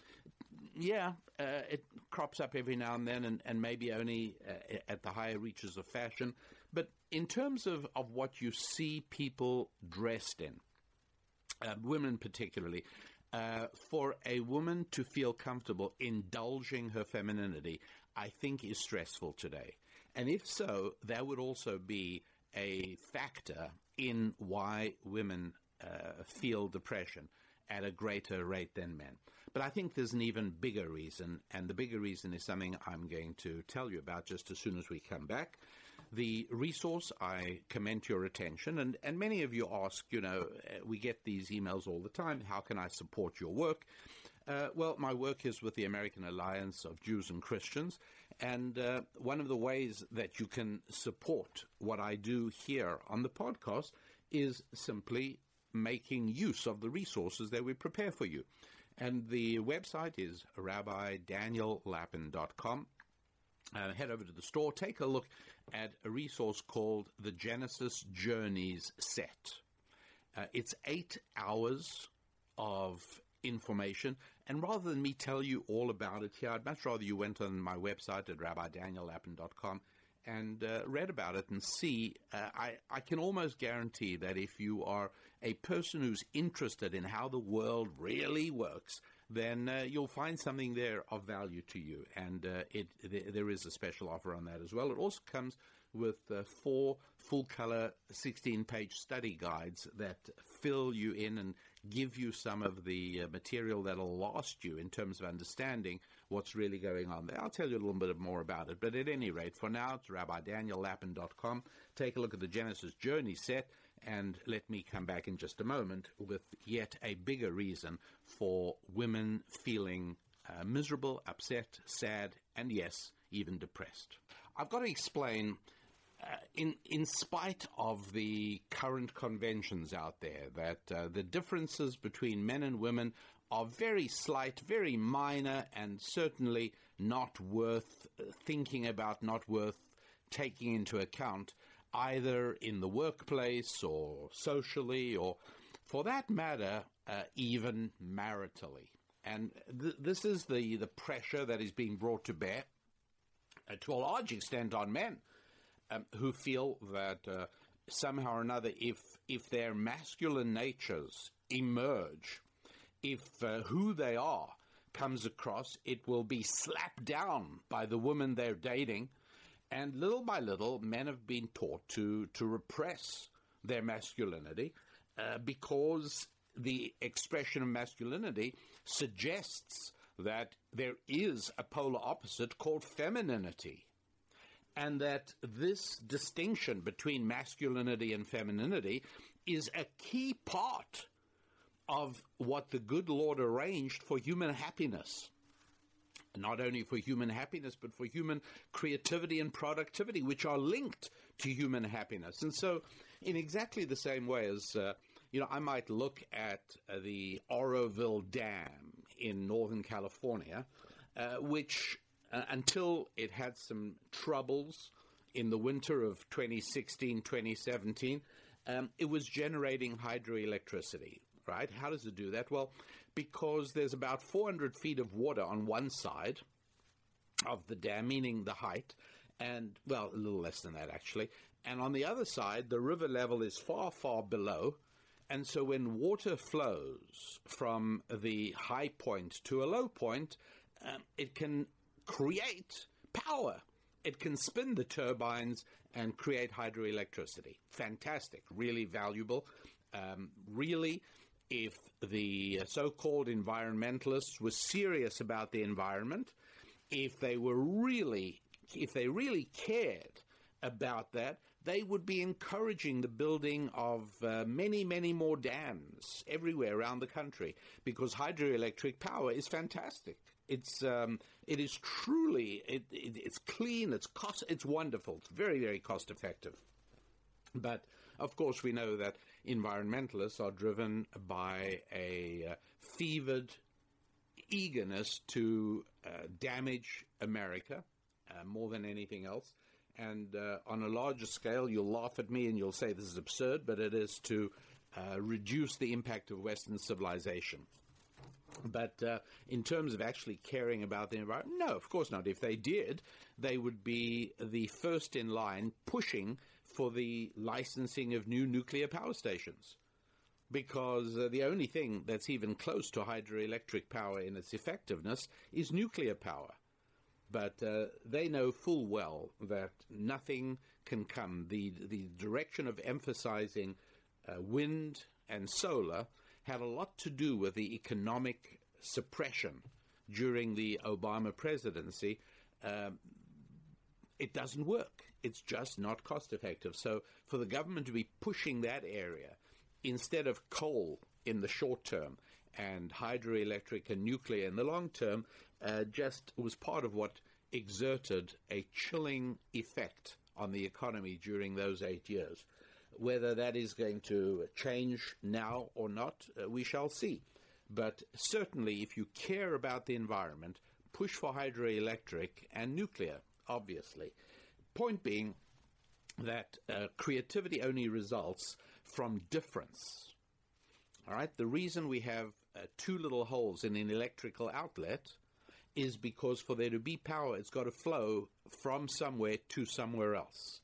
yeah, uh, it crops up every now and then, and, and maybe only uh, at the higher reaches of fashion. But in terms of, of what you see people dressed in, uh, women particularly, uh, for a woman to feel comfortable indulging her femininity, I think is stressful today. And if so, that would also be a factor in why women uh, feel depression at a greater rate than men. But I think there's an even bigger reason, and the bigger reason is something I'm going to tell you about just as soon as we come back. The resource, I commend your attention, and, and many of you ask, you know, uh, we get these emails all the time, how can I support your work? Uh, well, my work is with the American Alliance of Jews and Christians, and uh, one of the ways that you can support what I do here on the podcast is simply making use of the resources that we prepare for you. And the website is rabbidaniellapin.com. Uh, head over to the store, take a look at a resource called the Genesis Journeys Set. Uh, it's eight hours of information. And rather than me tell you all about it here, I'd much rather you went on my website at rabbidaniellapin.com and uh, read about it and see. Uh, I, I can almost guarantee that if you are a person who's interested in how the world really works, then uh, you'll find something there of value to you. And uh, it, th- there is a special offer on that as well. It also comes with uh, four full color 16 page study guides that fill you in and give you some of the uh, material that'll last you in terms of understanding what's really going on there. I'll tell you a little bit more about it, but at any rate, for now, it's rabbidaniellapin.com. Take a look at the Genesis Journey set, and let me come back in just a moment with yet a bigger reason for women feeling uh, miserable, upset, sad, and yes, even depressed. I've got to explain uh, in in spite of the current conventions out there that uh, the differences between men and women are very slight, very minor, and certainly not worth thinking about, not worth taking into account, either in the workplace or socially, or for that matter, uh, even maritally. And th- this is the, the pressure that is being brought to bear, uh, to a large extent, on men um, who feel that uh, somehow or another, if if their masculine natures emerge, if uh, who they are comes across, it will be slapped down by the woman they're dating, and little by little, men have been taught to to repress their masculinity uh, because the expression of masculinity suggests that there is a polar opposite called femininity and that this distinction between masculinity and femininity is a key part of what the good Lord arranged for human happiness. Not only for human happiness, but for human creativity and productivity, which are linked to human happiness. And so, in exactly the same way as, uh, you know, I might look at uh, the Oroville Dam in Northern California, uh, which uh, until it had some troubles in the winter of 2016, 2017, um, it was generating hydroelectricity, right? How does it do that? Well, because there's about 400 feet of water on one side of the dam, meaning the height, and, well, a little less than that actually. And on the other side, the river level is far, far below. And so when water flows from the high point to a low point, um, it can create power. It can spin the turbines and create hydroelectricity. Fantastic, really valuable. Um, really, if the so called environmentalists were serious about the environment, if they were really, if they really cared about that, they would be encouraging the building of uh, many, many more dams everywhere around the country because hydroelectric power is fantastic. It's um, it is truly it, it, it's clean. It's cost. It's wonderful. It's very very cost effective. But of course, we know that environmentalists are driven by a uh, fevered eagerness to uh, damage America uh, more than anything else. And uh, on a larger scale, you'll laugh at me and you'll say this is absurd, but it is to uh, reduce the impact of Western civilization. But uh, in terms of actually caring about the environment, no, of course not. If they did, they would be the first in line pushing for the licensing of new nuclear power stations. Because uh, the only thing that's even close to hydroelectric power in its effectiveness is nuclear power. But uh, they know full well that nothing can come. The, the direction of emphasizing uh, wind and solar had a lot to do with the economic suppression during the Obama presidency. Um, it doesn't work. It's just not cost effective. So, for the government to be pushing that area instead of coal in the short term and hydroelectric and nuclear in the long term uh, just was part of what exerted a chilling effect on the economy during those eight years. Whether that is going to change now or not, uh, we shall see. But certainly, if you care about the environment, push for hydroelectric and nuclear, obviously. Point being that uh, creativity only results from difference. All right, the reason we have uh, two little holes in an electrical outlet is because for there to be power, it's got to flow from somewhere to somewhere else.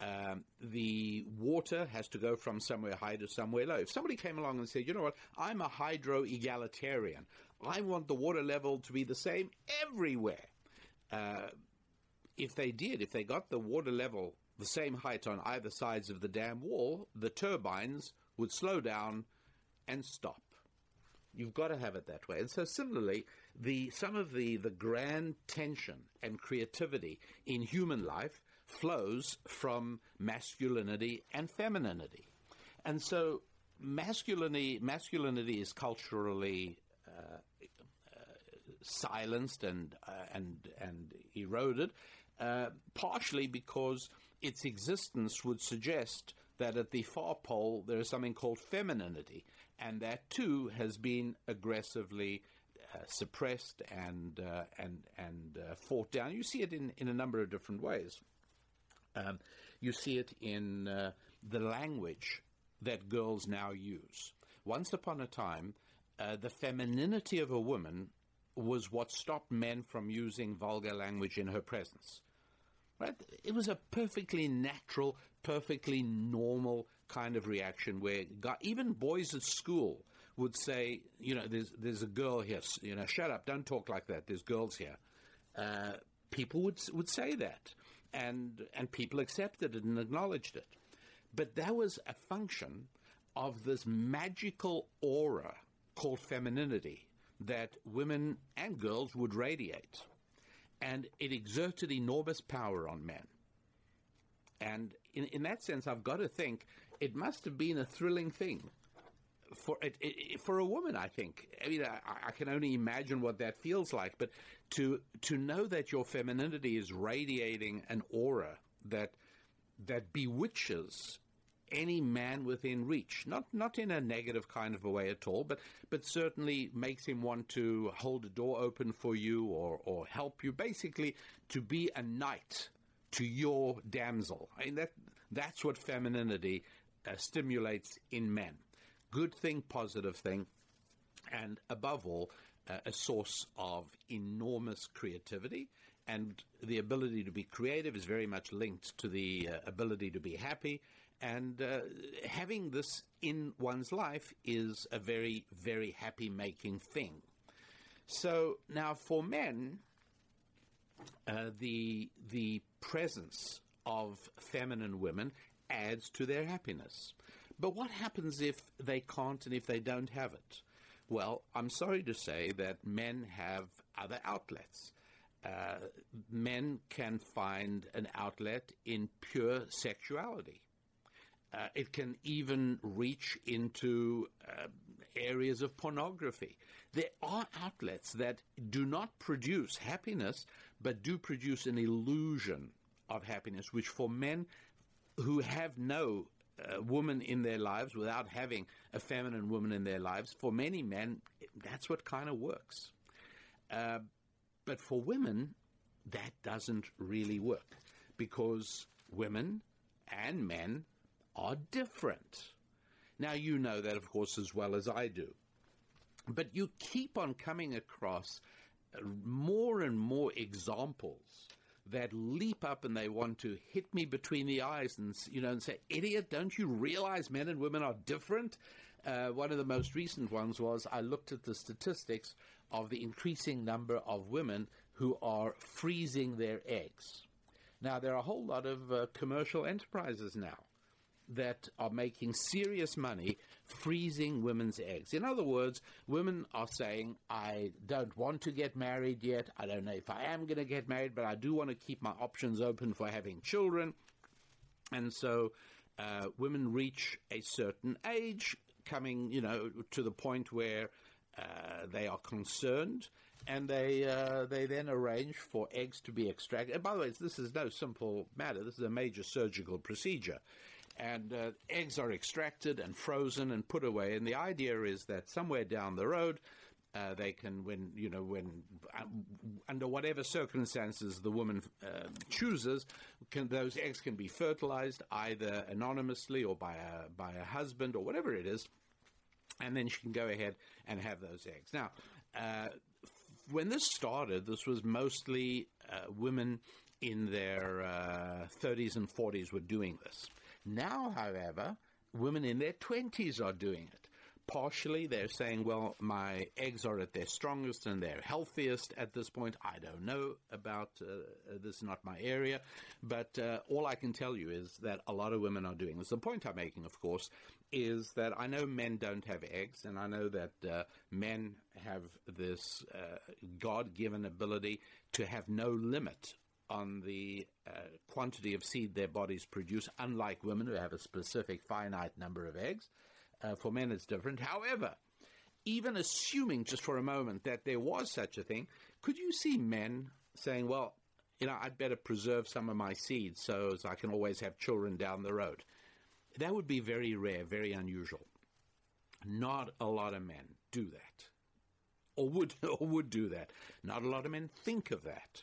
Um, the water has to go from somewhere high to somewhere low. If somebody came along and said, you know what, I'm a hydro egalitarian, I want the water level to be the same everywhere. Uh, if they did, if they got the water level the same height on either sides of the dam wall, the turbines would slow down and stop. You've got to have it that way. And so similarly, the some of the, the grand tension and creativity in human life flows from masculinity and femininity. And so masculinity, masculinity is culturally uh, uh, silenced and, uh, and, and eroded, uh, partially because its existence would suggest that at the far pole there is something called femininity, and that too has been aggressively uh, suppressed and uh, and and uh, fought down. You see it in, in a number of different ways. Um, you see it in uh, the language that girls now use. Once upon a time, uh, the femininity of a woman was what stopped men from using vulgar language in her presence. Right? It was a perfectly natural, perfectly normal kind of reaction where even boys at school would say, you know, there's there's a girl here, you know, shut up, don't talk like that. There's girls here. Uh, people would would say that and and people accepted it and acknowledged it. But that was a function of this magical aura called femininity that women and girls would radiate. And it exerted enormous power on men. And in, in that sense, I've got to think it must have been a thrilling thing for it, it, for a woman, I think. I mean, I, I, can only imagine what that feels like. But to to know that your femininity is radiating an aura that that bewitches any man within reach. Not not in a negative kind of a way at all, but but certainly makes him want to hold a door open for you or or help you. Basically, to be a knight to your damsel. I mean that that's what femininity uh, stimulates in men. Good thing, positive thing, and above all, uh, a source of enormous creativity. And the ability to be creative is very much linked to the uh, ability to be happy. And uh, having this in one's life is a very, very happy making thing. So now for men, uh, the the presence of feminine women adds to their happiness. But what happens if they can't and if they don't have it? Well, I'm sorry to say that men have other outlets. Uh, men can find an outlet in pure sexuality. Uh, it can even reach into uh, areas of pornography. There are outlets that do not produce happiness, but do produce an illusion of happiness, which for men who have no uh, woman in their lives without having a feminine woman in their lives, for many men, that's what kind of works. Uh, but for women, that doesn't really work because women and men are different. Now, you know that, of course, as well as I do. But you keep on coming across uh, more and more examples that leap up and they want to hit me between the eyes and you know and say, "Idiot! Don't you realize men and women are different?" Uh, one of the most recent ones was I looked at the statistics of the increasing number of women who are freezing their eggs. Now there are a whole lot of uh, commercial enterprises now that are making serious money freezing women's eggs. In other words, women are saying, I don't want to get married yet. I don't know if I am going to get married, but I do want to keep my options open for having children. And so uh, women reach a certain age, coming, you know, to the point where uh, they are concerned. And they uh, they then arrange for eggs to be extracted. And by the way, this is no simple matter. This is a major surgical procedure and uh, eggs are extracted and frozen and put away. And the idea is that somewhere down the road, uh, they can, when you know, when uh, under whatever circumstances the woman uh, chooses, can, those eggs can be fertilized either anonymously or by a by a husband or whatever it is, and then she can go ahead and have those eggs. Now, uh, when this started, this was mostly uh, women in their 30s and 40s were doing this. Now, however, women in their 20s are doing it. Partially, they're saying, well, my eggs are at their strongest and they're healthiest at this point. I don't know about uh, this, is not my area. But uh, all I can tell you is that a lot of women are doing this. The point I'm making, of course, is that I know men don't have eggs, and I know that uh, men have this uh, God given ability to have no limit on the uh, quantity of seed their bodies produce, unlike women who have a specific finite number of eggs. Uh, for men, it's different. However, even assuming just for a moment that there was such a thing, could you see men saying, well, you know, I'd better preserve some of my seeds so as I can always have children down the road? That would be very rare, very unusual. Not a lot of men do that. Or would, or would do that. Not a lot of men think of that.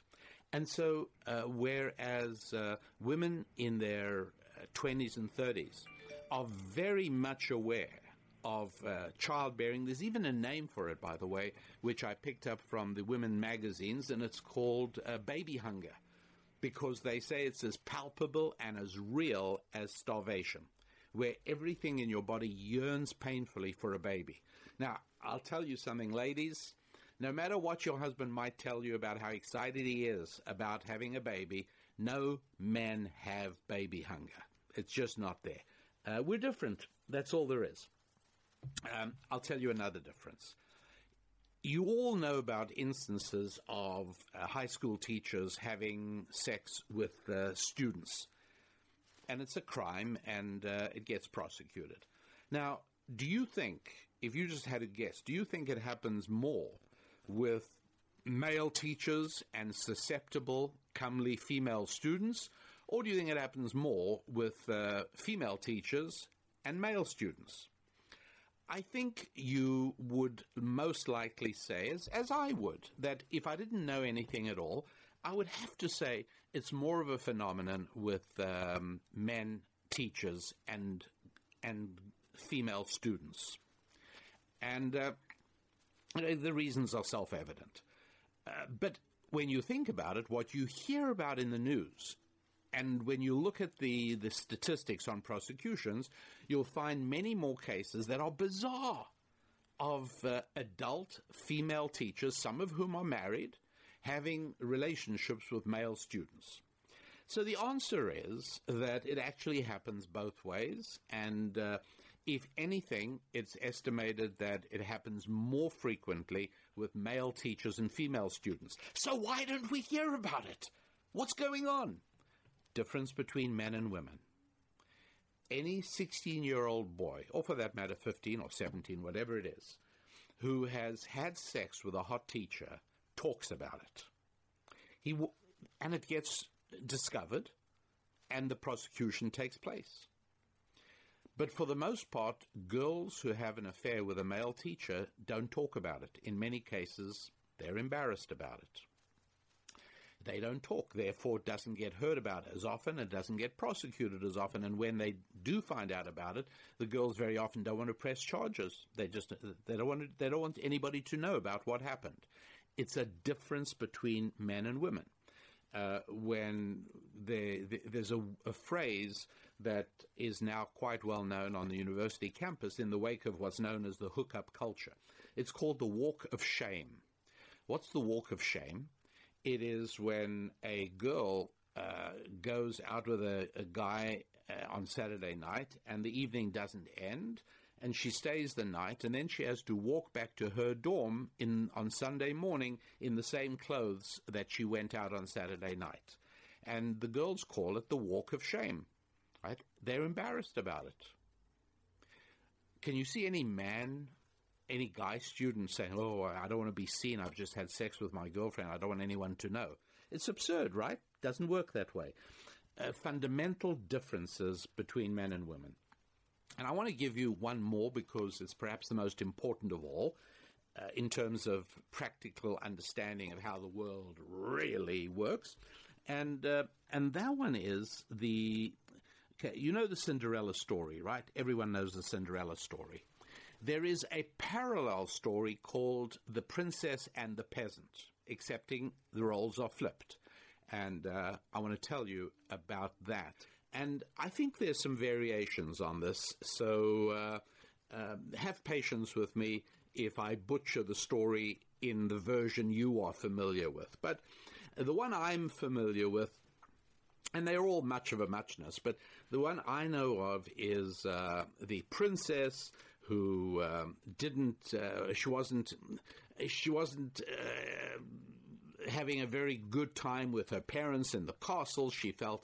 And so, uh, whereas uh, women in their uh, 20s and 30s are very much aware of uh, childbearing, there's even a name for it, by the way, which I picked up from the women magazines, and it's called uh, baby hunger, because they say it's as palpable and as real as starvation, where everything in your body yearns painfully for a baby. Now, I'll tell you something, ladies no matter what your husband might tell you about how excited he is about having a baby, no men have baby hunger. It's just not there. Uh, we're different. That's all there is. Um, I'll tell you another difference. You all know about instances of uh, high school teachers having sex with uh, students, and it's a crime and uh, it gets prosecuted. Now, do you think, if you just had a guess, do you think it happens more with male teachers and susceptible, comely female students? Or do you think it happens more with uh, female teachers and male students? I think you would most likely say, as, as I would, that if I didn't know anything at all, I would have to say it's more of a phenomenon with um, men teachers and and female students, and uh, the reasons are self-evident. Uh, but when you think about it, what you hear about in the news, and when you look at the, the statistics on prosecutions, you'll find many more cases that are bizarre of uh, adult female teachers, some of whom are married, having relationships with male students. So the answer is that it actually happens both ways, and uh, if anything, it's estimated that it happens more frequently with male teachers and female students. So why don't we hear about it? What's going on? Difference between men and women. Any 16 year old boy, or for that matter, 15 or 17, whatever it is, who has had sex with a hot teacher talks about it. He w- and it gets discovered, and the prosecution takes place. But for the most part, girls who have an affair with a male teacher don't talk about it. In many cases, they're embarrassed about it. They don't talk, therefore, it doesn't get heard about as often, it doesn't get prosecuted as often, and when they do find out about it, the girls very often don't want to press charges. They just they don't want to, they don't want anybody to know about what happened. It's a difference between men and women. Uh, when there's a, a, phrase that is now quite well known on the university campus in the wake of what's known as the hookup culture. It's called the walk of shame. What's the walk of shame? It is when a girl uh, goes out with a, a guy uh, on Saturday night and the evening doesn't end and she stays the night, and then she has to walk back to her dorm in on Sunday morning in the same clothes that she went out on Saturday night. And the girls call it the walk of shame. Right? They're embarrassed about it. Can you see any man, any guy student saying, "Oh, I don't want to be seen. I've just had sex with my girlfriend. I don't want anyone to know." It's absurd, right? Doesn't work that way. Uh, fundamental differences between men and women. And I want to give you one more because it's perhaps the most important of all uh, in terms of practical understanding of how the world really works. And, uh, and that one is the, okay, you know the Cinderella story, right? Everyone knows the Cinderella story. There is a parallel story called The Princess and the Peasant, excepting the roles are flipped. And uh, I want to tell you about that. And I think there's some variations on this, so uh, uh, have patience with me if I butcher the story in the version you are familiar with. But the one I'm familiar with, and they're all much of a muchness, but the one I know of is uh, the princess who um, didn't, uh, she wasn't, she wasn't uh, having a very good time with her parents in the castle. She felt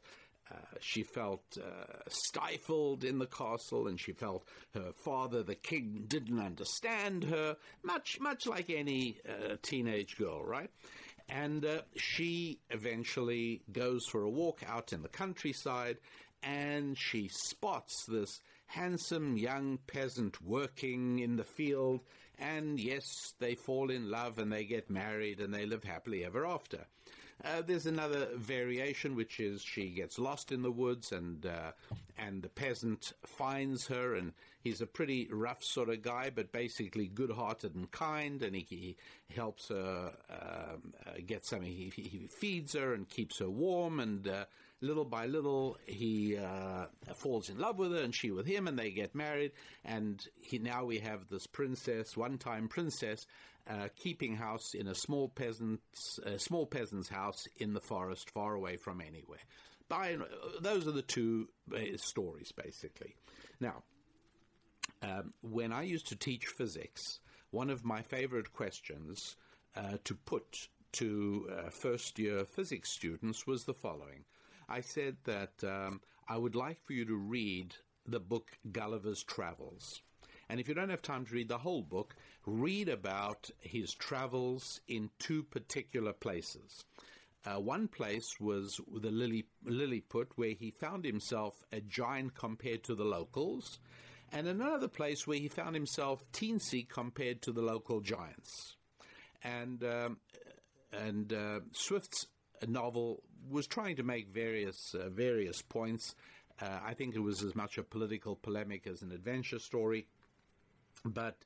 uh, she felt uh, stifled in the castle, and she felt her father, the king, didn't understand her, much much like any uh, teenage girl, right? And uh, she eventually goes for a walk out in the countryside, and she spots this handsome young peasant working in the field, and yes, they fall in love and they get married and they live happily ever after. Uh, there's another variation, which is she gets lost in the woods, and uh, and the peasant finds her, and he's a pretty rough sort of guy, but basically good-hearted and kind, and he, he helps her um, uh, get something. He, he, feeds her and keeps her warm, and uh, little by little he uh, falls in love with her, and she with him, and they get married, and he, now we have this princess, one-time princess, uh, keeping house in a small peasant's a small peasant's house in the forest, far away from anywhere. By, those are the two uh, stories, basically. Now, um, when I used to teach physics, one of my favorite questions uh, to put to uh, first year physics students was the following. I said that um, I would like for you to read the book Gulliver's Travels. And if you don't have time to read the whole book, read about his travels in two particular places. Uh, one place was the Lily, Lilliput, where he found himself a giant compared to the locals, and another place where he found himself teensy compared to the local giants. And um, and uh, Swift's novel was trying to make various uh, various points. Uh, I think it was as much a political polemic as an adventure story. But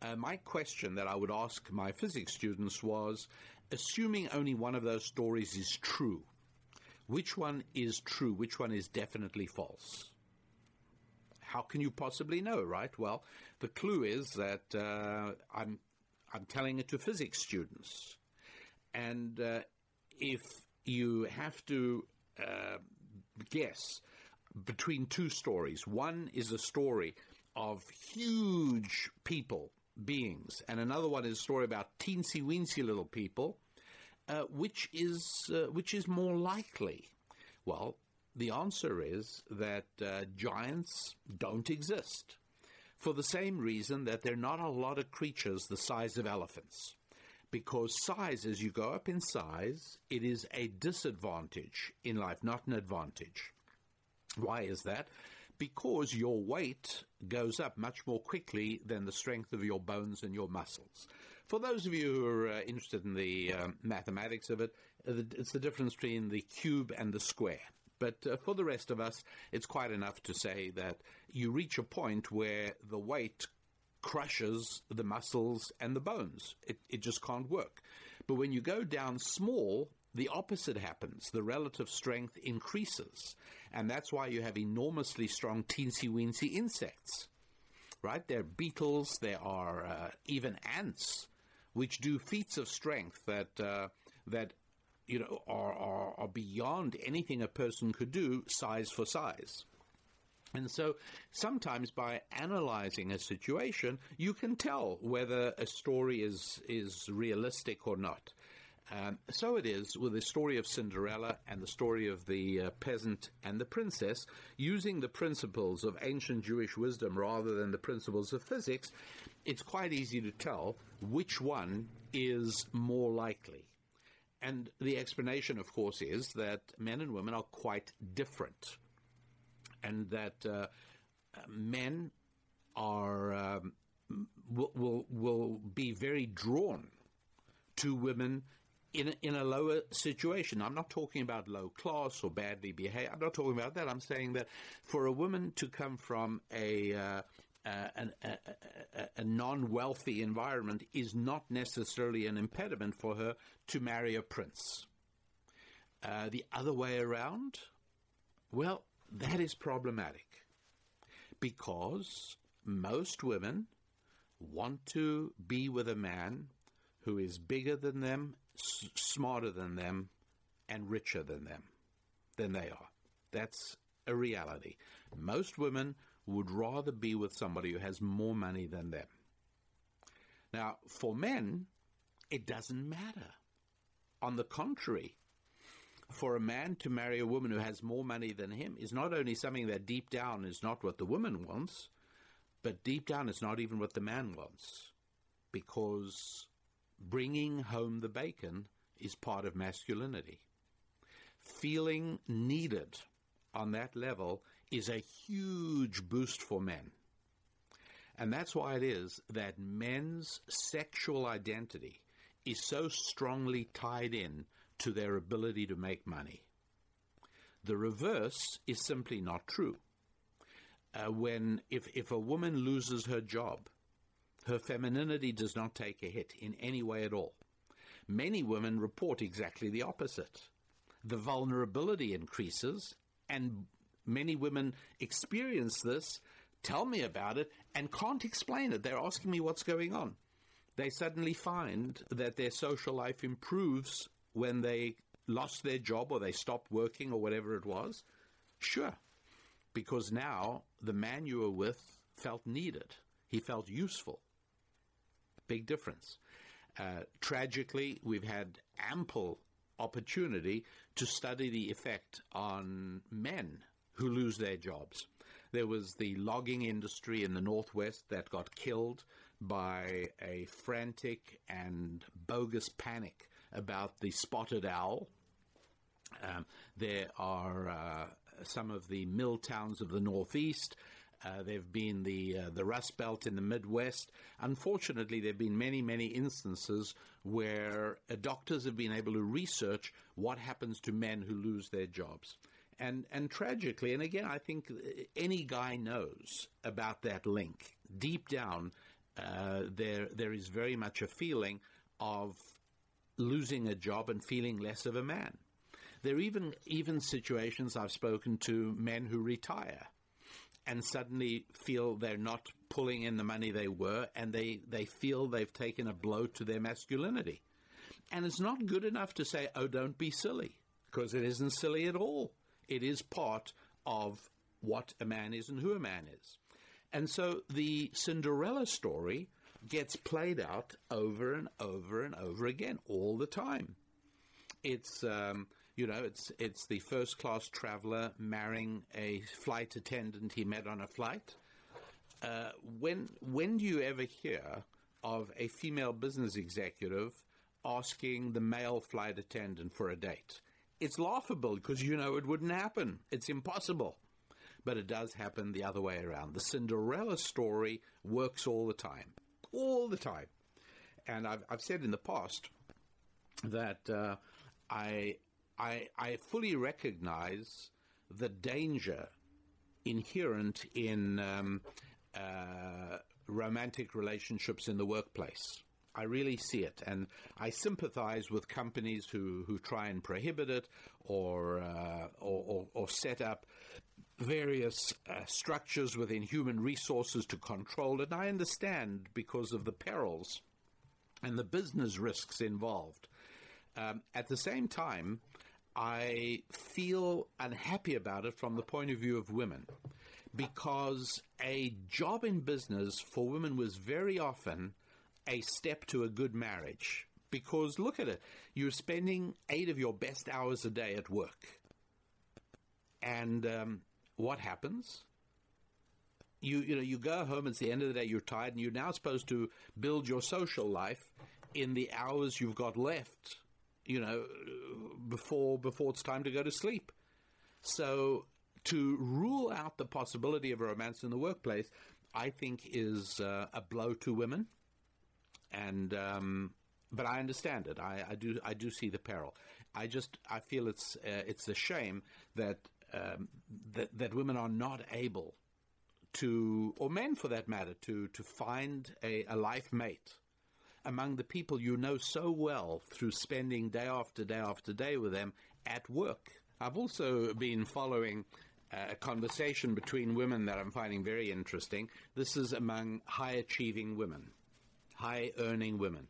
uh, my question that I would ask my physics students was assuming only one of those stories is true, which one is true? Which one is definitely false? How can you possibly know, right? Well, the clue is that uh, I'm I'm telling it to physics students, and uh, if you have to uh, guess between two stories, one is a story of huge people beings, and another one is a story about teensy weensy little people. Uh, which is uh, which is more likely? Well, the answer is that uh, giants don't exist, for the same reason that there are not a lot of creatures the size of elephants. Because size, as you go up in size, it is a disadvantage in life, not an advantage. Why is that? because your weight goes up much more quickly than the strength of your bones and your muscles. For those of you who are uh, interested in the um, mathematics of it, uh, it's the difference between the cube and the square. But uh, for the rest of us, it's quite enough to say that you reach a point where the weight crushes the muscles and the bones. It, it just can't work. But when you go down small, the opposite happens. The relative strength increases. And that's why you have enormously strong teensy weensy insects. Right? There are beetles, there are uh, even ants, which do feats of strength that, uh, that you know, are, are, are beyond anything a person could do, size for size. And so sometimes by analyzing a situation, you can tell whether a story is, is realistic or not. Um, so it is with the story of Cinderella and the story of the uh, peasant and the princess, using the principles of ancient Jewish wisdom rather than the principles of physics, it's quite easy to tell which one is more likely. And the explanation, of course, is that men and women are quite different, and that uh, men are um, will, will will be very drawn to women in a, in a lower situation. I'm not talking about low class or badly behaved. I'm not talking about that. I'm saying that for a woman to come from a uh, uh, an, a, a, non-wealthy environment is not necessarily an impediment for her to marry a prince. Uh, the other way around, well, that is problematic because most women want to be with a man who is bigger than them s- smarter than them and richer than them, than they are. That's a reality. Most women would rather be with somebody who has more money than them. Now, for men, it doesn't matter. On the contrary, for a man to marry a woman who has more money than him is not only something that deep down is not what the woman wants, but deep down it's not even what the man wants. Because bringing home the bacon is part of masculinity. Feeling needed on that level is a huge boost for men. And that's why it is that men's sexual identity is so strongly tied in to their ability to make money. The reverse is simply not true. Uh, when if, if a woman loses her job, her femininity does not take a hit in any way at all. Many women report exactly the opposite. The vulnerability increases, and many women experience this, tell me about it, and can't explain it. They're asking me what's going on. They suddenly find that their social life improves when they lost their job or they stopped working or whatever it was. Sure, because now the man you were with felt needed, he felt useful. Big difference. Uh, tragically, we've had ample opportunity to study the effect on men who lose their jobs. There was the logging industry in the Northwest that got killed by a frantic and bogus panic about the spotted owl. Um, there are uh, some of the mill towns of the northeast. Uh, there have been the uh, the Rust Belt in the Midwest. Unfortunately, there have been many, many instances where doctors have been able to research what happens to men who lose their jobs. And, and tragically, and again, I think uh, any guy knows about that link. Deep down, uh, there there is very much a feeling of losing a job and feeling less of a man. There are even even situations I've spoken to men who retire and suddenly feel they're not pulling in the money they were, and they, they feel they've taken a blow to their masculinity. And it's not good enough to say, oh, don't be silly, because it isn't silly at all. It is part of what a man is and who a man is. And so the Cinderella story gets played out over and over and over again all the time. It's um, you know, it's it's the first class traveler marrying a flight attendant he met on a flight. Uh, when when do you ever hear of a female business executive asking the male flight attendant for a date? It's laughable because you know it wouldn't happen. It's impossible. But it does happen the other way around. The Cinderella story works all the time. All the time. And I've, I've said in the past that uh, I I, I fully recognize the danger inherent in um, uh, romantic relationships in the workplace. I really see it, and I sympathize with companies who, who try and prohibit it or, uh, or, or, or, set up various uh, structures within human resources to control it. And I understand because of the perils and the business risks involved. Um, at the same time, I feel unhappy about it from the point of view of women because a job in business for women was very often a step to a good marriage. Because look at it, you're spending eight of your best hours a day at work. And um, what happens? You, you know, you go home, it's the end of the day, you're tired, and you're now supposed to build your social life in the hours you've got left you know, before before it's time to go to sleep. So to rule out the possibility of a romance in the workplace, I think is uh, a blow to women. And um, but I understand it. I, I, do I do see the peril. I just I feel it's uh, it's a shame that um, that that women are not able to, or men for that matter, to to find a, a life mate among the people you know so well through spending day after day after day with them at work. I've also been following uh, a conversation between women that I'm finding very interesting. This is among high achieving women, high earning women.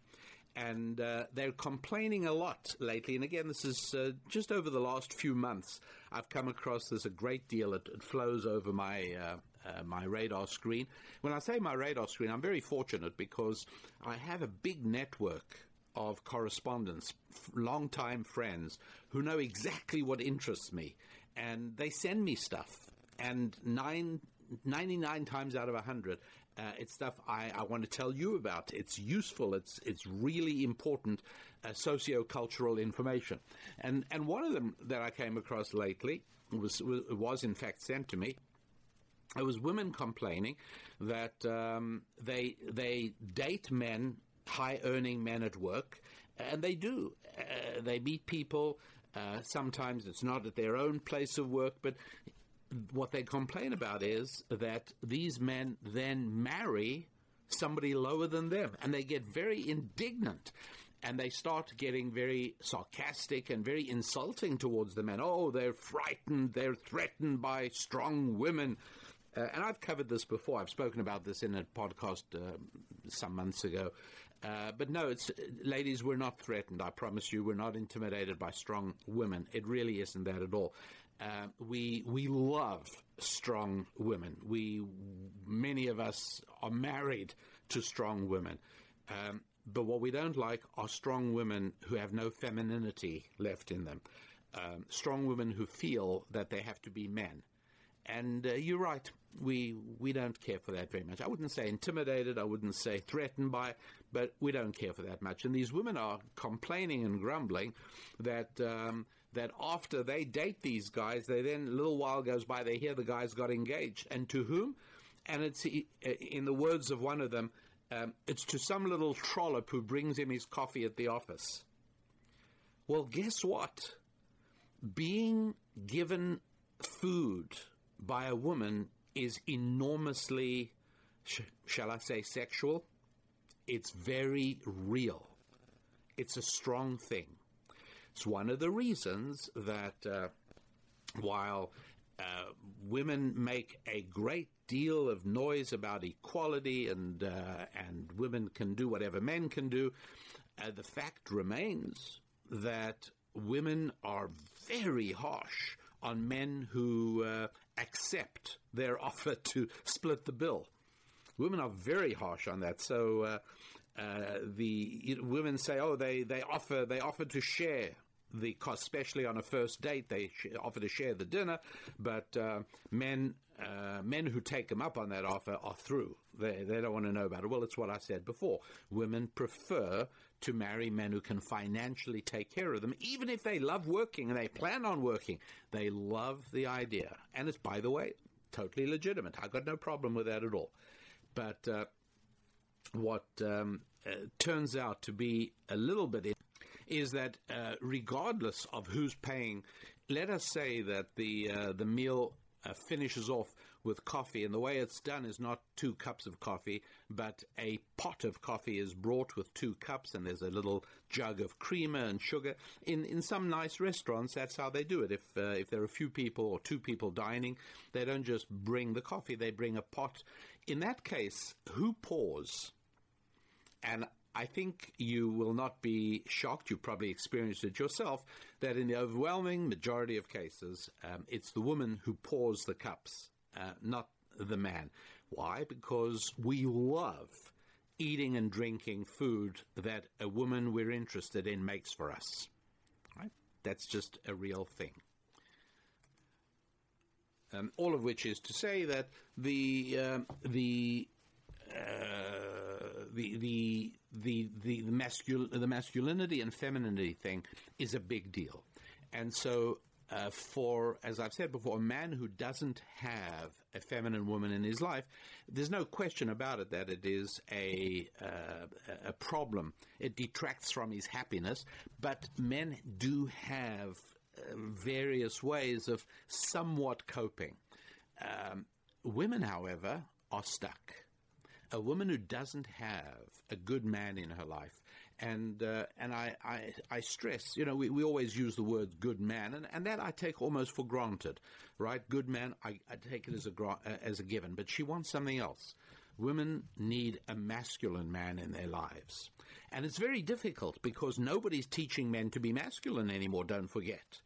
And uh, they're complaining a lot lately. And again, this is uh, just over the last few months. I've come across this a great deal. It, it flows over my uh, uh, my radar screen. When I say my radar screen, I'm very fortunate because I have a big network of correspondents, long-time friends who know exactly what interests me, and they send me stuff. And nine, 99 times out of 100, uh, it's stuff I, I, want to tell you about. It's useful. It's it's really important uh, socio-cultural information. And and one of them that I came across lately was was, was in fact sent to me It was women complaining that um, they they date men, high earning men at work, and they do. Uh, they meet people. Uh, sometimes it's not at their own place of work, but what they complain about is that these men then marry somebody lower than them, and they get very indignant and they start getting very sarcastic and very insulting towards the men. Oh, they're frightened, they're threatened by strong women. Uh, and I've covered this before. I've spoken about this in a podcast uh, some months ago. Uh, but no, it's ladies. We're not threatened. I promise you, we're not intimidated by strong women. It really isn't that at all. Uh, we we love strong women. We many of us are married to strong women. Um, but what we don't like are strong women who have no femininity left in them. Um, strong women who feel that they have to be men. And uh, you're right we we don't care for that very much. I wouldn't say intimidated, I wouldn't say threatened by, but we don't care for that much. And these women are complaining and grumbling that um, that after they date these guys, they then, a little while goes by, they hear the guys got engaged. And to whom? And it's, in the words of one of them, um, it's to some little trollop who brings him his coffee at the office. Well, guess what? Being given food by a woman is enormously, sh- shall I say, sexual. It's very real. It's a strong thing. It's one of the reasons that uh, while uh, women make a great deal of noise about equality and uh, and women can do whatever men can do, uh, the fact remains that women are very harsh on men who uh, accept their offer to split the bill. Women are very harsh on that. So uh, uh, the you know, women say, "Oh, they, they offer they offer to share the cost, especially on a first date. They offer to share the dinner, but uh, men uh, men who take them up on that offer are through. They they don't want to know about it. Well, it's what I said before. Women prefer to marry men who can financially take care of them, even if they love working and they plan on working. They love the idea, and it's by the way totally legitimate. I've got no problem with that at all. But uh, what um, uh, turns out to be a little bit is that uh, regardless of who's paying, let us say that the uh, the meal uh, finishes off with coffee, and the way it's done is not two cups of coffee, but a pot of coffee is brought with two cups, and there's a little jug of creamer and sugar. In in some nice restaurants, that's how they do it. If uh, if there are a few people or two people dining, they don't just bring the coffee; they bring a pot. In that case, who pours? And I think you will not be shocked, you've probably experienced it yourself, that in the overwhelming majority of cases, um, it's the woman who pours the cups, uh, not the man. Why? Because we love eating and drinking food that a woman we're interested in makes for us. Right? That's just a real thing. Um, all of which is to say that the um, the uh, the the the the mascul- the masculinity and femininity thing is a big deal, and so uh, for as I've said before, a man who doesn't have a feminine woman in his life, there's no question about it that it is a uh, a problem. It detracts from his happiness, but men do have uh, various ways of somewhat coping. Um, women, however, are stuck a woman who doesn't have a good man in her life, and uh, and I, I, I stress, you know, we, we always use the word good man, and, and that I take almost for granted, right? Good man, I, I take it as a uh, as a given, but she wants something else. Women need a masculine man in their lives. And it's very difficult because nobody's teaching men to be masculine anymore, don't forget.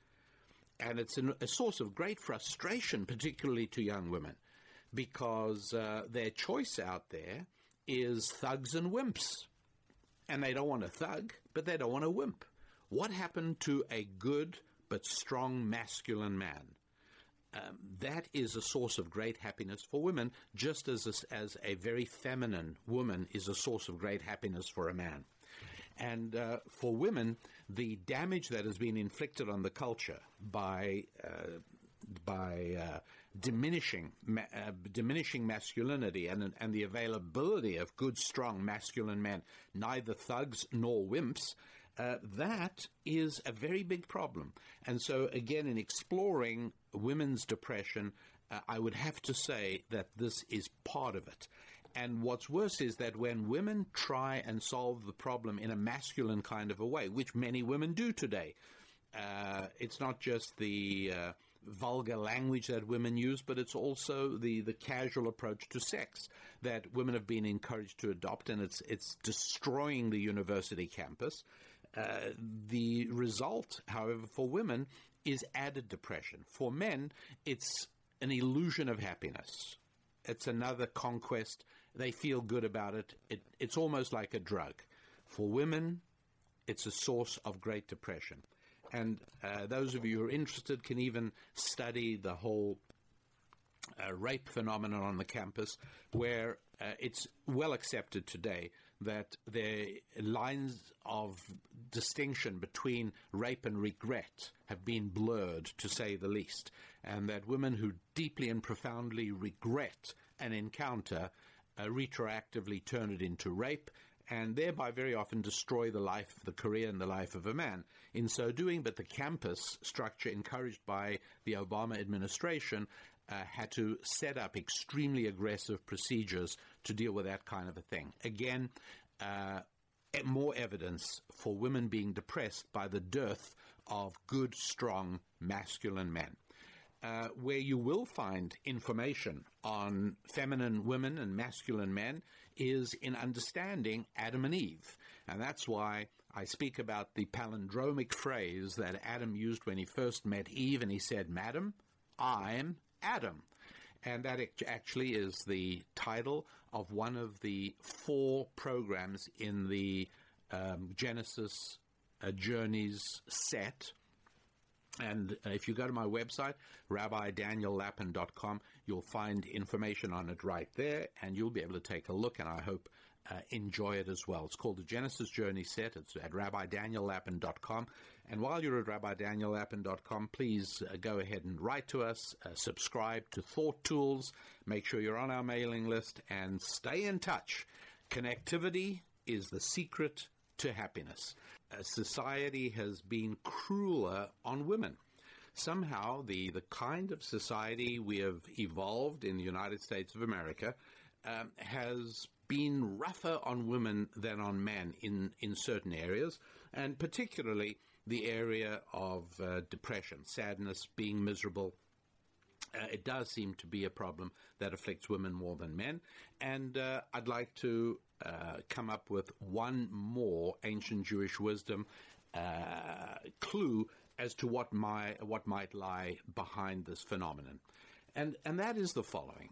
And it's an, a source of great frustration, particularly to young women because uh, their choice out there is thugs and wimps. And they don't want a thug, but they don't want a wimp. What happened to a good but strong masculine man? Um, that is a source of great happiness for women, just as a, as a very feminine woman is a source of great happiness for a man. And uh, for women, the damage that has been inflicted on the culture by uh, by uh, diminishing uh, diminishing masculinity and and the availability of good, strong masculine men, neither thugs nor wimps. Uh, that is a very big problem. And so, again, in exploring women's depression, uh, I would have to say that this is part of it. And what's worse is that when women try and solve the problem in a masculine kind of a way, which many women do today, uh, it's not just the uh, vulgar language that women use, but it's also the, the casual approach to sex that women have been encouraged to adopt, and it's it's destroying the university campus. Uh, the result, however, for women is added depression. For men, it's an illusion of happiness. It's another conquest. They feel good about it. it it's almost like a drug. For women, it's a source of great depression. And uh, those of you who are interested can even study the whole uh, rape phenomenon on the campus, where uh, it's well accepted today that the lines of distinction between rape and regret have been blurred, to say the least, and that women who deeply and profoundly regret an encounter uh, retroactively turn it into rape and thereby very often destroy the life, the career, and the life of a man. In so doing, but the campus structure encouraged by the Obama administration uh, had to set up extremely aggressive procedures to deal with that kind of a thing. Again, uh, more evidence for women being depressed by the dearth of good, strong, masculine men. Uh, where you will find information on feminine women and masculine men is in understanding Adam and Eve. And that's why I speak about the palindromic phrase that Adam used when he first met Eve, and he said, Madam, I'm Adam. And that actually is the title of one of the four programs in the um, Genesis uh, Journeys set. And uh, if you go to my website, rabbidaniellapin.com, you'll find information on it right there, and you'll be able to take a look, and I hope uh, enjoy it as well. It's called the Genesis Journey Set. It's at rabbidaniellapin.com. And while you're at rabbidaniellapin.com, please uh, go ahead and write to us, uh, subscribe to Thought Tools, make sure you're on our mailing list, and stay in touch. Connectivity is the secret to happiness. Society has been crueler on women. Somehow, the, the kind of society we have evolved in the United States of America um, has been rougher on women than on men in, in certain areas, and particularly the area of uh, depression, sadness, being miserable. Uh, it does seem to be a problem that afflicts women more than men. And uh, I'd like to uh, come up with one more ancient Jewish wisdom uh, clue as to what, my, what might lie behind this phenomenon. And, and that is the following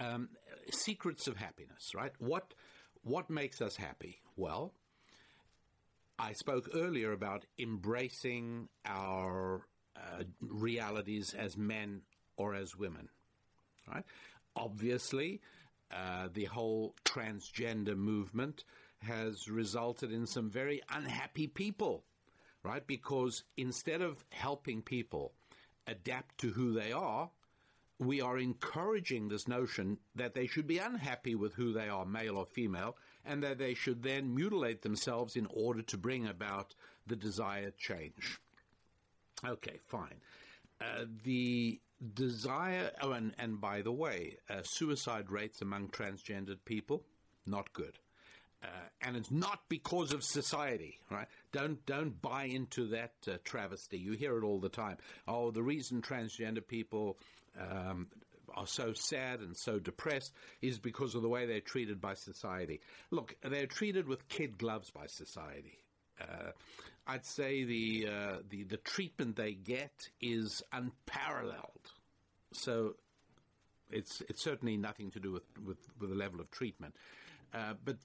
um, secrets of happiness, right? What, what makes us happy? Well, I spoke earlier about embracing our uh, realities as men or as women, right? Obviously, uh, the whole transgender movement has resulted in some very unhappy people, right? Because instead of helping people adapt to who they are, we are encouraging this notion that they should be unhappy with who they are, male or female, and that they should then mutilate themselves in order to bring about the desired change. Okay, fine. Uh, the desire, oh, and, and by the way, uh, suicide rates among transgendered people, not good. Uh, and it's not because of society, right? Don't don't buy into that uh, travesty. You hear it all the time. Oh, the reason transgender people um, are so sad and so depressed is because of the way they're treated by society. Look, they're treated with kid gloves by society. Uh, I'd say the, uh, the the treatment they get is unparalleled. So it's it's certainly nothing to do with with, with the level of treatment, uh, but